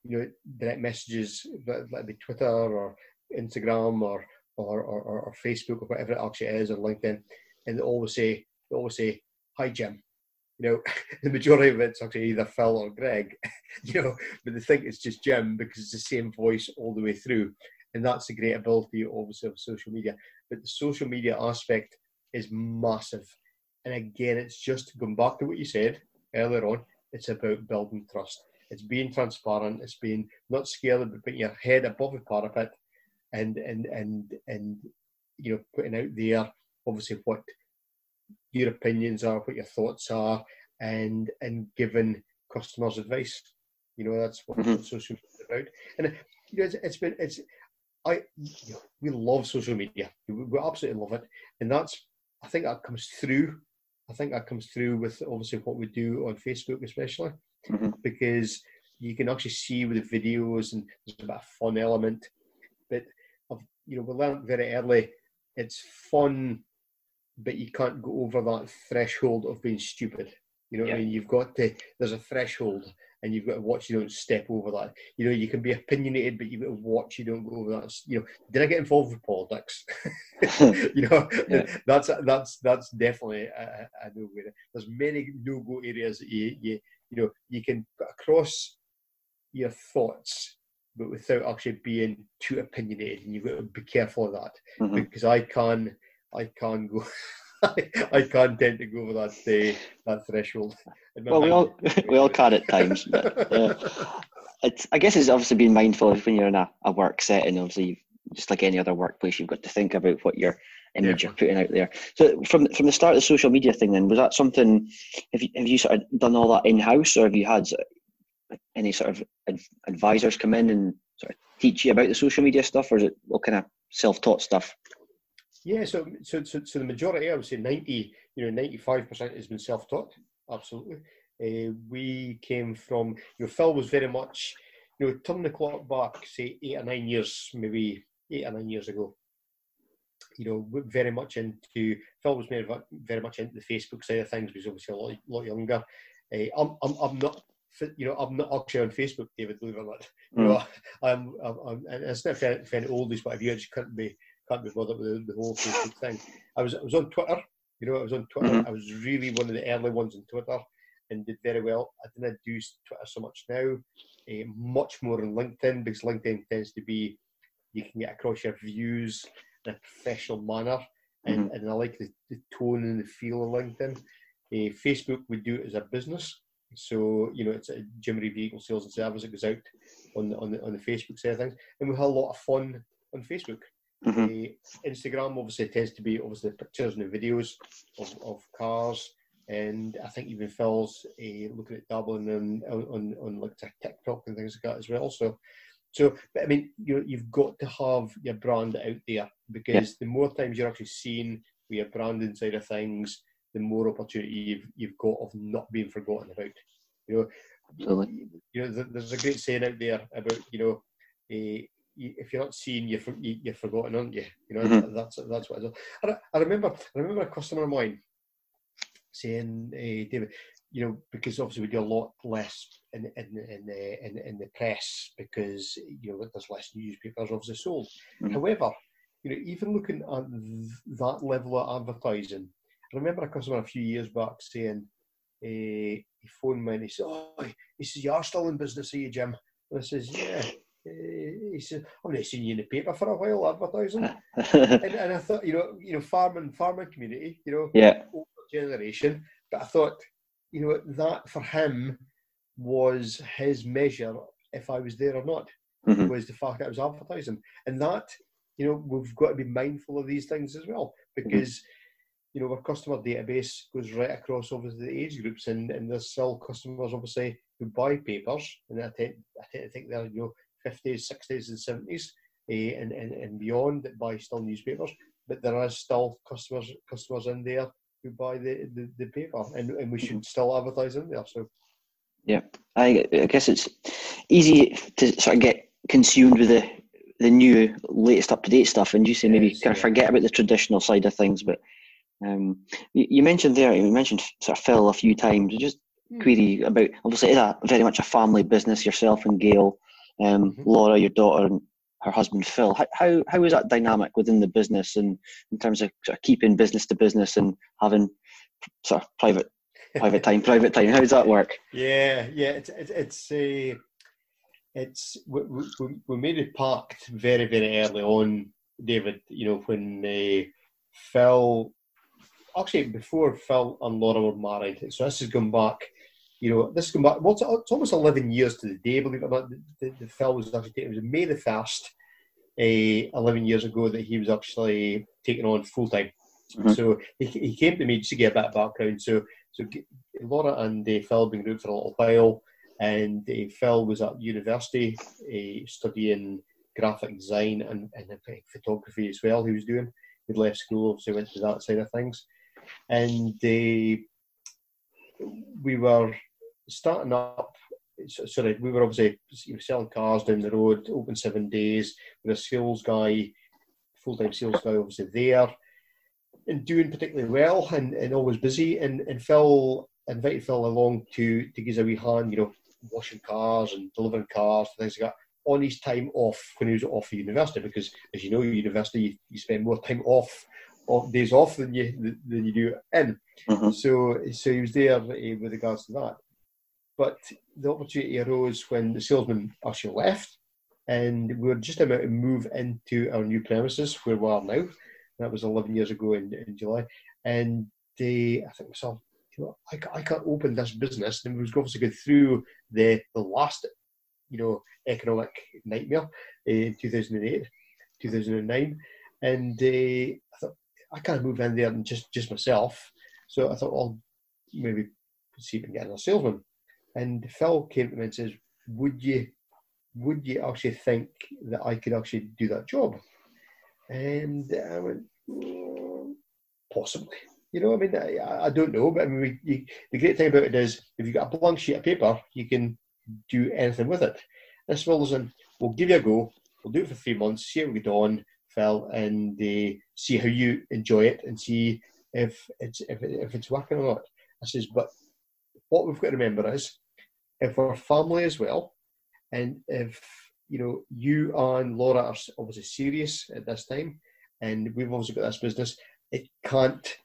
you know, direct messages, like be Twitter or Instagram or, or, or, or Facebook or whatever it actually is, or LinkedIn, and they always say, they always say, "Hi, Jim." You know, the majority of it's actually either Phil or Greg. You know, but they think it's just Jim because it's the same voice all the way through, and that's the great ability, obviously, of social media. But the social media aspect is massive, and again, it's just going back to what you said earlier on. It's about building trust it's being transparent. It's being not scared but putting your head above the parapet, and and and and you know putting out there obviously what your opinions are, what your thoughts are, and and giving customers advice. You know that's what mm-hmm. social media is about. And you know it's, it's been it's I you know, we love social media. We, we absolutely love it, and that's I think that comes through. I think that comes through with obviously what we do on Facebook, especially mm-hmm. because you can actually see with the videos and there's a bit of fun element. But you know, we learned very early it's fun, but you can't go over that threshold of being stupid. You know yeah. I mean? You've got to there's a threshold and you've got to watch you don't step over that. You know, you can be opinionated, but you've got to watch you don't go over that. You know, did I get involved with politics? you know, yeah. that's that's that's definitely a, a no go. There's many no go areas that you, you you know you can put across your thoughts but without actually being too opinionated and you've got to be careful of that mm-hmm. because i can i can't go I can't tend to go over that uh, that threshold. Well, we all we all can at times, but uh, it's I guess it's obviously being mindful of when you're in a, a work setting. Obviously, just like any other workplace, you've got to think about what you're image yeah. you're putting out there. So from from the start of the social media thing, then was that something? Have you have you sort of done all that in house, or have you had any sort of advisors come in and sort of teach you about the social media stuff, or is it all kind of self taught stuff? Yeah, so, so so so the majority, I would say ninety, you know, ninety five percent has been self taught. Absolutely. Uh, we came from, you know, Phil was very much, you know, turn the clock back, say eight or nine years, maybe eight or nine years ago. You know, very much into Phil was very, very much into the Facebook side of things. He was obviously a lot, lot younger. Uh, I'm, I'm, I'm not you know, I'm not actually on Facebook, David, believe it or not. Mm. You know, I'm, I'm, I'm, it's not for any oldies, but if you just couldn't be, can't be bothered with the, the, whole Facebook thing. I was, I was on Twitter, you know, I was on Twitter. Mm-hmm. I was really one of the early ones on Twitter and did very well. I didn't do Twitter so much now, uh, much more on LinkedIn because LinkedIn tends to be, you can get across your views in a professional manner. And, mm-hmm. and I like the, the tone and the feel of LinkedIn. Uh, Facebook would do it as a business. So you know, it's a Jim Reid Vehicle Sales and Service that goes out on the, on the on the Facebook side of things, and we had a lot of fun on Facebook. Mm-hmm. Uh, Instagram obviously tends to be obviously pictures and the videos of, of cars, and I think even Phil's uh, looking at dabbling on, on on like TikTok and things like that as well. So, so but I mean, you you've got to have your brand out there because yeah. the more times you're actually seen with your brand inside of things, the more opportunity you've, you've got of not being forgotten about. You know, Absolutely. you know, there's a great saying out there about you know, uh, if you're not seen, you're you're forgotten, aren't you? You know, mm-hmm. that's that's what I, I remember. I remember a customer of mine saying, uh, David, you know, because obviously we do a lot less in in in the in, in the press because you know there's less newspapers obviously sold. Mm-hmm. However, you know, even looking at that level of advertising I remember a customer a few years back saying, uh, he phoned me and he said, Oh, he says, You are still in business, are you, Jim? And I says, Yeah. He said, I've not seen you in the paper for a while advertising. and, and, I thought, you know, you know, farming, farming community, you know, yeah, generation. But I thought, you know, that for him was his measure if I was there or not, mm-hmm. was the fact that I was advertising. And that, you know, we've got to be mindful of these things as well mm-hmm. because. Mm-hmm you know, our customer database goes right across obviously the age groups, and, and there's still customers obviously who buy papers, and I tend, I tend to think they're you know 50s, 60s, and 70s, uh, and, and and beyond that buy still newspapers, but there are still customers customers in there who buy the, the, the paper, and, and we should still advertise in there. So, yeah, I, I guess it's easy to sort of get consumed with the the new latest up to date stuff, and you say maybe yes, kind of forget about the traditional side of things, but um, you, you, mentioned there, you mentioned sort of Phil a few times. Just mm. query about obviously it's a very much a family business. Yourself and Gail, um, mm-hmm. Laura, your daughter, and her husband Phil. How, how how is that dynamic within the business, and in terms of, sort of keeping business to business and having sort of private private time, private time? How does that work? Yeah, yeah, it's it's, it's a it's we, we, we made it pact very very early on, David. You know when uh, Phil actually before Phil and Laura were married. So this has gone back, you know, this gone back. Well, it's, it's almost eleven years to the day. Believe it or not, the, the, the Phil was actually taken. It was May the first, uh, eleven years ago that he was actually taken on full time. Mm-hmm. So he, he came to me just to get a bit of background. So so Laura and uh, Phil have been group for a little while, and uh, Phil was at university uh, studying graphic design and, and photography as well. He was doing. He'd left school, so went to that side of things and they, we were starting up. Sorry, we were obviously selling cars down the road, open seven days with a sales guy, full time sales guy, obviously there, and doing particularly well and, and always busy. And, and Phil invited Phil along to to give us a wee hand, you know, washing cars and delivering cars, things like that on his time off when he was off for university because as you know university you, you spend more time off off, days off than you than you do in. Mm-hmm. So so he was there uh, with regards to that. But the opportunity arose when the salesman actually left, and we were just about to move into our new premises where we are now. That was 11 years ago in, in July, and they, I think myself, you know, I, I can't open this business, and we was obviously going through the the last, you know, economic nightmare in 2008, 2009, and uh, I thought I can't move in there and just just myself. So I thought, well, maybe see if I can get a salesman. And Phil came to me and says, "Would you, would you actually think that I could actually do that job?" And I went, mm, Possibly. You know, I mean, I, I don't know, but I mean, we, you, the great thing about it is if you've got a blank sheet of paper, you can do anything with it. This as we'll give you a go, we'll do it for three months, see how we get on, Phil, and uh, see how you enjoy it and see if it's if, it, if it's working or not. I says, but what we've got to remember is if we're family as well, and if you know you and Laura are obviously serious at this time, and we've also got this business, it can't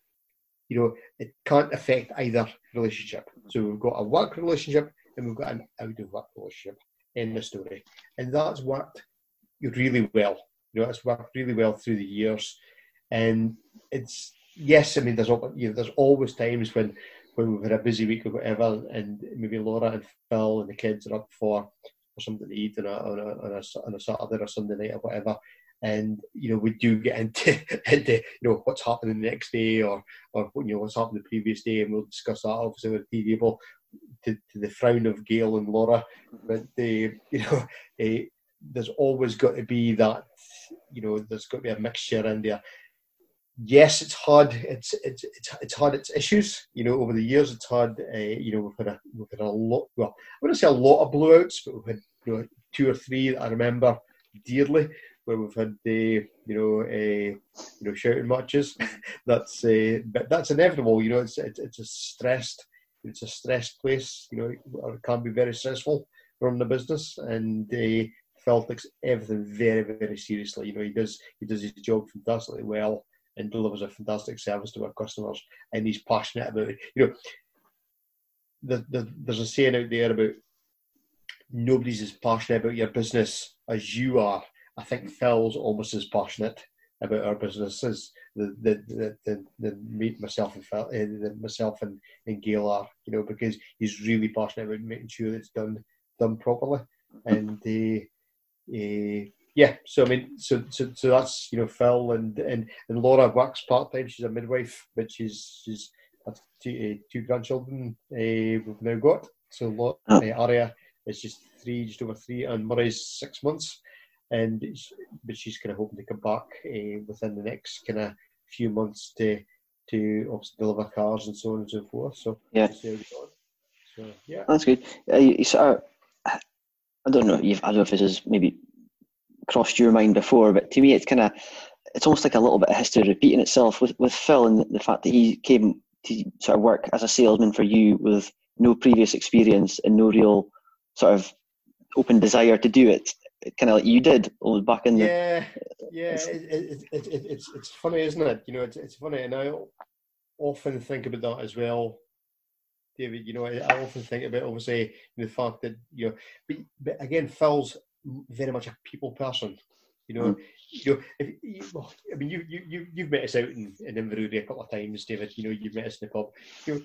you know, it can't affect either relationship. So we've got a work relationship and we've got an out of work relationship in the story. And that's worked really well. You know, it's worked really well through the years. And it's yes, I mean there's you know, there's always times when when we've had a busy week or whatever, and maybe Laura and Phil and the kids are up for, for something to eat on a, on a, on a, on a Saturday or Sunday night or whatever and you know we do get into into you know what's happening the next day or or you know what's happened the previous day, and we'll discuss that obviously with the to, to the frown of Gail and Laura, but the you know there's always got to be that you know there's got to be a mixture in there. Yes, it's hard. It's it's it's, it's hard. It's issues. You know, over the years, it's hard. Uh, you know, we've had a we've had a lot. Well, I wouldn't say a lot of blowouts, but we've had you know two or three that I remember dearly where we've had the you know uh, you know shouting matches. that's but that's inevitable. You know, it's, it's it's a stressed it's a stressed place. You know, it can be very stressful from the business, and Phil takes everything very very seriously. You know, he does he does his job fantastically well and delivers a fantastic service to our customers, and he's passionate about it. You know, the, the, there's a saying out there about nobody's as passionate about your business as you are I think Phil's almost as passionate about our business as the the the, the, the myself and Phil, uh, myself and, and Gail are, you know, because he's really passionate about making sure it's done done properly. And uh, uh, yeah, so I mean, so so so that's you know Phil and and and Laura works part time. She's a midwife, but she's she's two, uh, two grandchildren uh, we've now got. So Laura, uh, Aria is just three, just over three, and Murray's six months and but she's kind of hoping to come back uh, within the next kind of few months to to obviously deliver cars and so on and so forth. So yeah, so, yeah, that's good. Uh, of, I don't know. You've, I don't know if this has maybe crossed your mind before, but to me, it's kind of it's almost like a little bit of history repeating itself with with Phil and the fact that he came to sort of work as a salesman for you with no previous experience and no real sort of open desire to do it kind of like you did back in the yeah yeah it, it, it, it, it's it's funny isn't it? You know it's, it's funny and i often think about that as well david you know i, I often think about obviously the fact that you know but, but again phil's very much a people person you know, mm. you know, if, you, well, I mean, you you you you've met us out in, in Inverurie a couple of times, David. You know, you've met us in the pub. You know,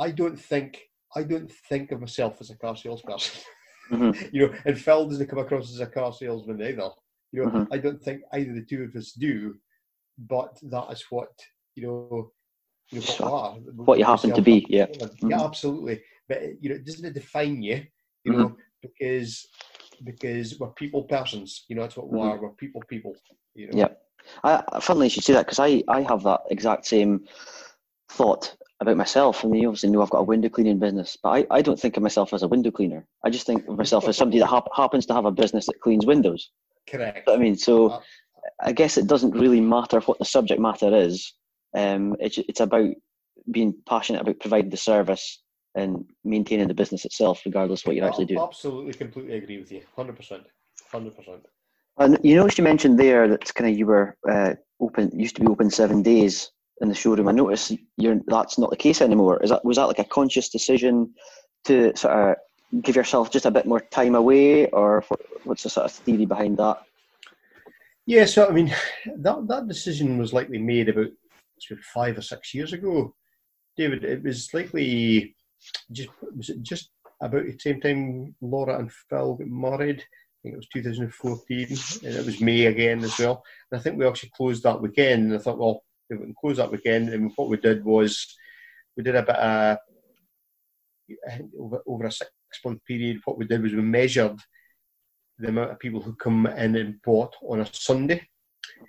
I don't think I don't think of myself as a car salesperson. Mm-hmm. you know, and Phil doesn't come across as a car salesman either. You know, mm-hmm. I don't think either the two of us do, but that is what you know. You know what, are, what you happen to be, yeah, mm-hmm. yeah, absolutely. But you know, doesn't it define you? You know, mm-hmm. because because we're people persons. You know, that's what we mm-hmm. are. We're people people. You know? Yeah. I, funnily, you should say that because I, I have that exact same thought about myself. I mean, you obviously know I've got a window cleaning business, but I, I don't think of myself as a window cleaner. I just think of myself as somebody that hap- happens to have a business that cleans windows. Correct. I mean, so I guess it doesn't really matter what the subject matter is. Um, it's, it's about being passionate about providing the service and maintaining the business itself, regardless of what you actually do. Absolutely, completely agree with you. Hundred percent, hundred percent. And you noticed you mentioned there that kind of you were uh, open, used to be open seven days in the showroom. I notice you're that's not the case anymore. Is that was that like a conscious decision to sort of give yourself just a bit more time away, or what's the sort of theory behind that? Yeah, so I mean, that that decision was likely made about five or six years ago, David. It was likely just was it just about the same time Laura and Phil got married. I think it was 2014, and it was May again as well. And I think we actually closed that weekend, and I thought, well, we can close that weekend. And what we did was we did a bit of over, over a six month period. What we did was we measured the amount of people who come in and bought on a Sunday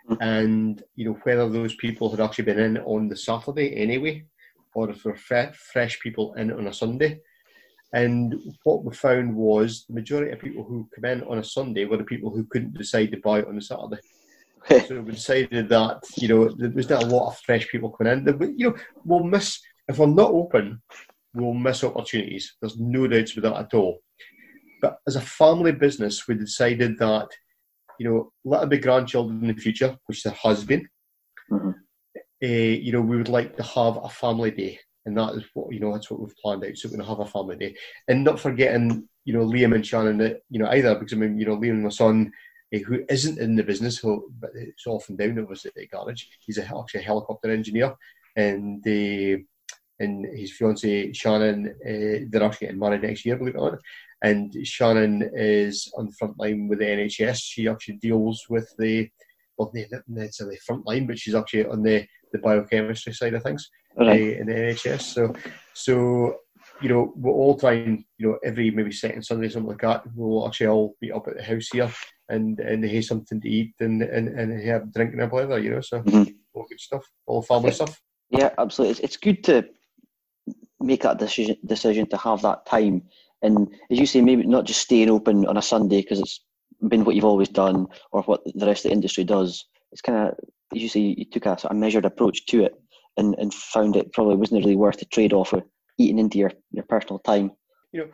mm-hmm. and you know whether those people had actually been in on the Saturday anyway, or if they're fresh people in on a Sunday. And what we found was the majority of people who come in on a Sunday were the people who couldn't decide to buy it on a Saturday. so we decided that you know there was not a lot of fresh people coming in. You know, we'll miss if we're not open, we'll miss opportunities. There's no doubts about that at all. But as a family business, we decided that you know let there be grandchildren in the future, which there has been. Mm-hmm. Uh, you know, we would like to have a family day, and that is what you know. That's what we've planned out. So we're going to have a family day, and not forgetting you know Liam and Shannon. You know either because I mean you know Liam, my son, uh, who isn't in the business, who, but it's often down at the garage. He's a, actually a helicopter engineer, and uh, and his fiancee Shannon, uh, they're actually getting married next year, believe it or not. And Shannon is on the front line with the NHS. She actually deals with the well, not necessarily front line, but she's actually on the, the biochemistry side of things right. uh, in the NHS. So, so you know, we're all trying, you know, every maybe second Sunday, something like that, we'll actually all meet up at the house here and and have something to eat and and, and have drinking a blather, you know. So mm-hmm. all good stuff, all family stuff. Yeah, absolutely. It's, it's good to make that decision decision to have that time. And as you say, maybe not just staying open on a Sunday because it's been what you've always done or what the rest of the industry does. It's kind of, as you say, you took a sort of measured approach to it and, and found it probably wasn't really worth the trade off of eating into your, your personal time. You know,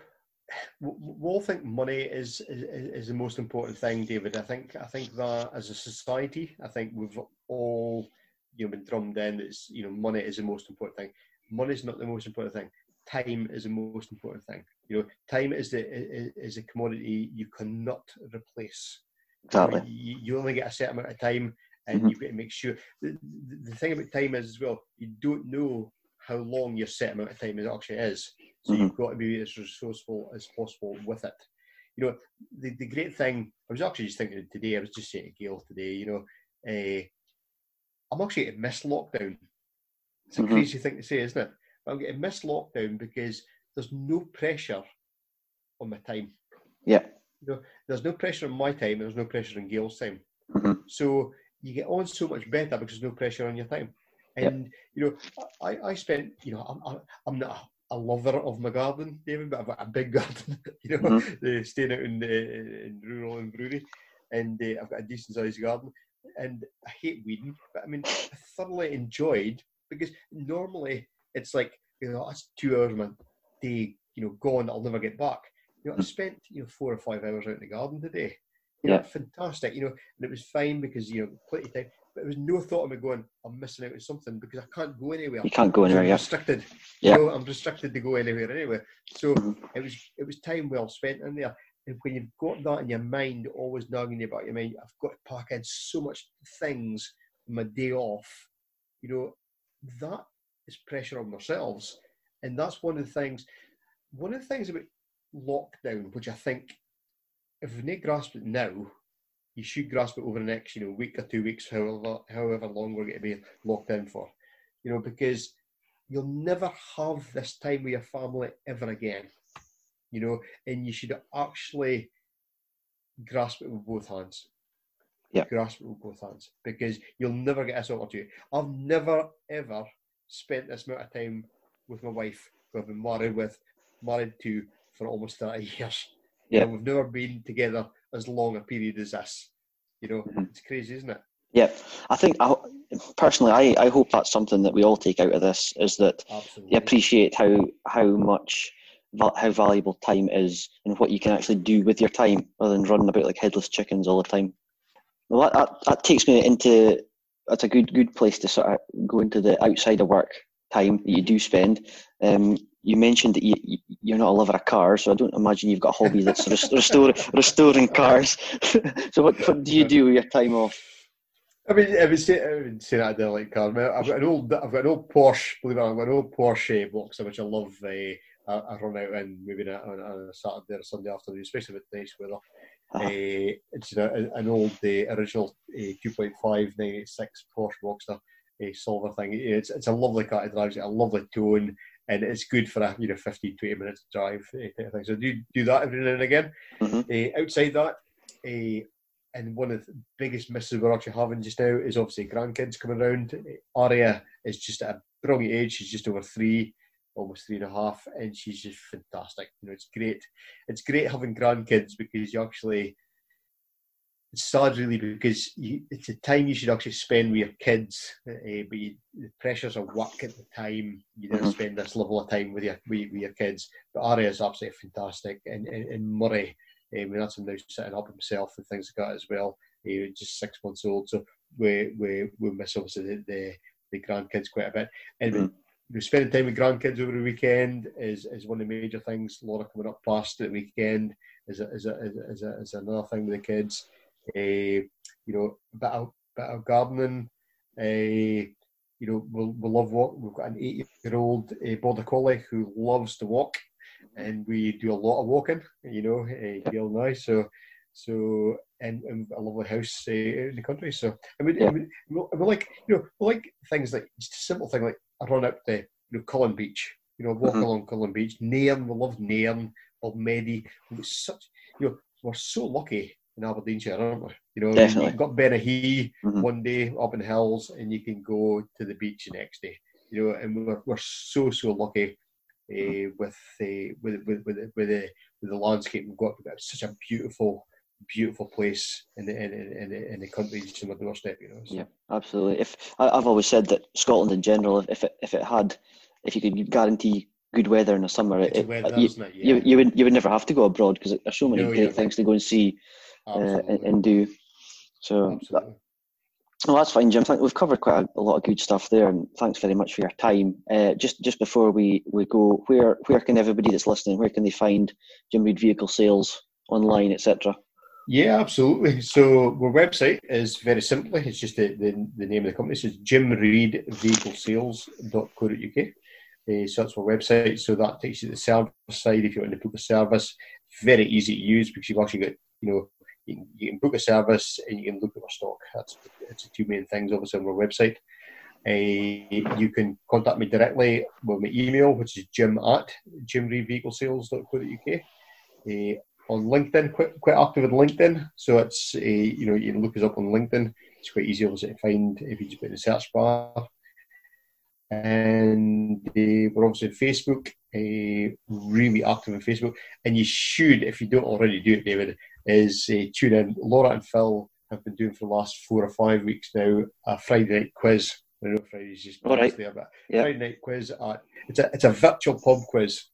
we all think money is, is is the most important thing, David. I think I think that as a society, I think we've all you know been drummed in. It's you know money is the most important thing money is not the most important thing. Time is the most important thing. You know, time is the is a commodity you cannot replace. Exactly. You, you only get a certain amount of time, and mm-hmm. you've got to make sure. The, the, the, thing about time is as well, you don't know how long your set amount of time is actually is. So mm-hmm. you've got to be as resourceful as possible with it. You know, the, the great thing, I was actually just thinking today, I was just saying to Gail today, you know, uh, I'm actually at miss lockdown it's a mm-hmm. crazy thing to say, isn't it? But I'm getting missed lockdown because there's no pressure on my time. Yeah. You know, there's no pressure on my time, and there's no pressure on Gail's time. Mm-hmm. So you get on so much better because there's no pressure on your time. And you know, I, I spent, you know, I'm, I'm not a, lover of my garden, David, but I've got a big garden, you know, mm-hmm. staying out in, uh, in rural Inverurie, and uh, I've got a decent sized garden. And I hate weeding, but I mean, I thoroughly enjoyed because normally it's like you know that's two hours of my day you know gone I'll never get back. You know I spent you know four or five hours out in the garden today. You know, yeah. fantastic. You know, and it was fine because you know plenty of time. But there was no thought of me going, I'm missing out on something because I can't go anywhere. You can't go anywhere. I'm restricted. Yeah. You know, I'm restricted to go anywhere anyway. So mm-hmm. it was it was time well spent in there. And when you've got that in your mind, always nagging you about your mind, I've got to pack in so much things on my day off. You know, that is pressure on ourselves. And that's one of the things, one of the things about lockdown, which I think if we not grasp it now, you should grasp it over the next, you know, week or two weeks, however however long we're going to be locked in for. You know, because you'll never have this time with your family ever again. You know, and you should actually grasp it with both hands yeah. grasp it with both hands because you'll never get this opportunity. I've never ever spent this amount of time with my wife who I've been married with, married to for almost 30 years. Yeah. And we've never been together as long a period as this. You know, mm-hmm. it's crazy, isn't it? Yeah, I think I, personally, I, I hope that's something that we all take out of this is that Absolutely. you appreciate how how much how valuable time is and what you can actually do with your time rather than running about like headless chickens all the time. Well, that, that, that takes me into that's a good good place to sort of go into the outside of work time that you do spend. Um, you mentioned that you, you're not a lover of cars, so I don't imagine you've got a hobby that's restore, restoring cars. so what, what do you do with your time off? I mean, I would say, I would say that I don't like cars. I've got an old, I've got an old Porsche. Believe it or not, I've got an old Porsche Boxster, which I love. Uh, I, I, run out in maybe on, on a Saturday or Sunday afternoon, especially with nice weather. Uh-huh. Uh, it's a, an old uh, original uh, 2.5 96 Porsche Boxster uh, silver thing. It's it's a lovely car. It drives it a lovely tone, and it's good for a you know 15 20 minutes drive. Uh, thing. So do do that every now and again. Mm-hmm. Uh, outside that, uh, and one of the biggest misses we're actually having just now is obviously grandkids coming around. Aria is just at a brilliant age. She's just over three, almost three and a half, and she's just fantastic. You know, it's great. It's great having grandkids because you actually. It's sad, really, because you, it's a time you should actually spend with your kids, uh, but you, the pressures of work at the time, you don't mm-hmm. spend this level of time with your with, with your kids. But Aria is absolutely fantastic, and, and, and Murray um, we had some now setting up himself and things like that as well. He was just six months old, so we we, we miss obviously the, the, the grandkids quite a bit. And mm. we, spending time with grandkids over the weekend is, is one of the major things. Laura coming up past at the weekend is a, is a, is a, is another thing with the kids. You know, a bit of, bit of gardening. You know, we'll, we'll love walk. We've got an eight-year-old border collie who loves to walk and we do a lot of walking. You know, uh, Gail now. So, so and, and a lovely house uh, in the country. So I mean, yeah. I mean, we like you know, we like things like just a simple thing like I run up to you know Cullen Beach. You know, walk mm-hmm. along Cullen Beach. Nairn, we love Nairn, Balmedie. It's such you know, we're so lucky in Aberdeenshire, aren't we? You know, Definitely. you've got Bennachie mm-hmm. one day up in the hills, and you can go to the beach the next day. You know, and we're, we're so so lucky uh, with, uh, with, with with with the with the landscape we've got. We've got such a beautiful beautiful place in the in, in, in the country just on the doorstep. You know. So. Yeah, absolutely. If I, have always said that Scotland in general, if it if it had, if you could guarantee good weather in the summer, it, weather, you, yeah. you, you would you would never have to go abroad because there's so many no, great yeah, things to go and see uh, and, and, do. So. Well, that's fine, Jim. We've covered quite a, a, lot of good stuff there, and thanks very much for your time. Uh, just just before we, we go, where where can everybody that's listening, where can they find Jim Reid Vehicle Sales online, etc.? Yeah, absolutely. So our website is very simply, it's just the, the, the name of the company. It's Jim Reid Vehicle Sales.co.uk. Uh, so that's our website. So that takes you to the service side if you want to book a service. Very easy to use because you've actually got, you know, you can, you can book a service and you can look at our stock. That's, that's the two main things, obviously, on our website. Uh, you can contact me directly with my email, which is jim at jimreidvehiclesales.co.uk. Uh, on LinkedIn, quite, quite active on LinkedIn. So it's, uh, you know, you can look us up on LinkedIn. It's quite easy, obviously, to find if you just put in the search bar. And uh, we're obviously on Facebook, uh, really active on Facebook. And you should, if you don't already do it, David, is uh, tune in. Laura and Phil have been doing for the last four or five weeks now a Friday night quiz. I know Friday's just All right. there, but yep. Friday night quiz at it's a it's a virtual pub quiz,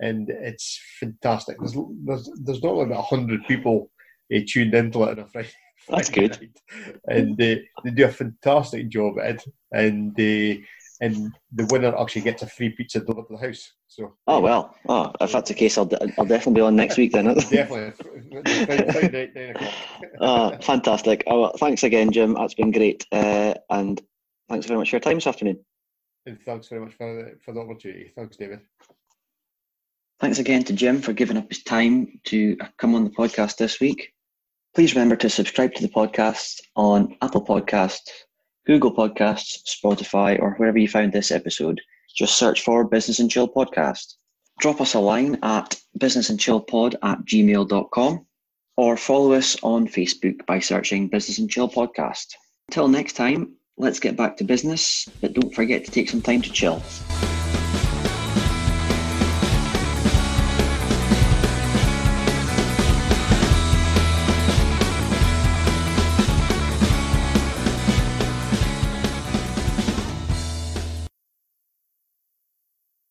and it's fantastic. There's there's, there's not about hundred people uh, tuned into it on a Friday. That's Friday good. Night. And uh, they do a fantastic job at it, and uh, and the winner actually gets a free pizza delivered to the house. So. Oh well. Oh, if that's the case, I'll, I'll definitely be on next week then. definitely. oh, fantastic. Oh, well, thanks again, Jim. That's been great, uh, and thanks very much for your time this afternoon. And thanks very much for the, for the opportunity. Thanks, David. Thanks again to Jim for giving up his time to come on the podcast this week. Please remember to subscribe to the podcast on Apple Podcasts, Google Podcasts, Spotify, or wherever you found this episode. Just search for Business and Chill Podcast. Drop us a line at businessandchillpod at gmail.com or follow us on Facebook by searching Business and Chill Podcast. Until next time, let's get back to business, but don't forget to take some time to chill.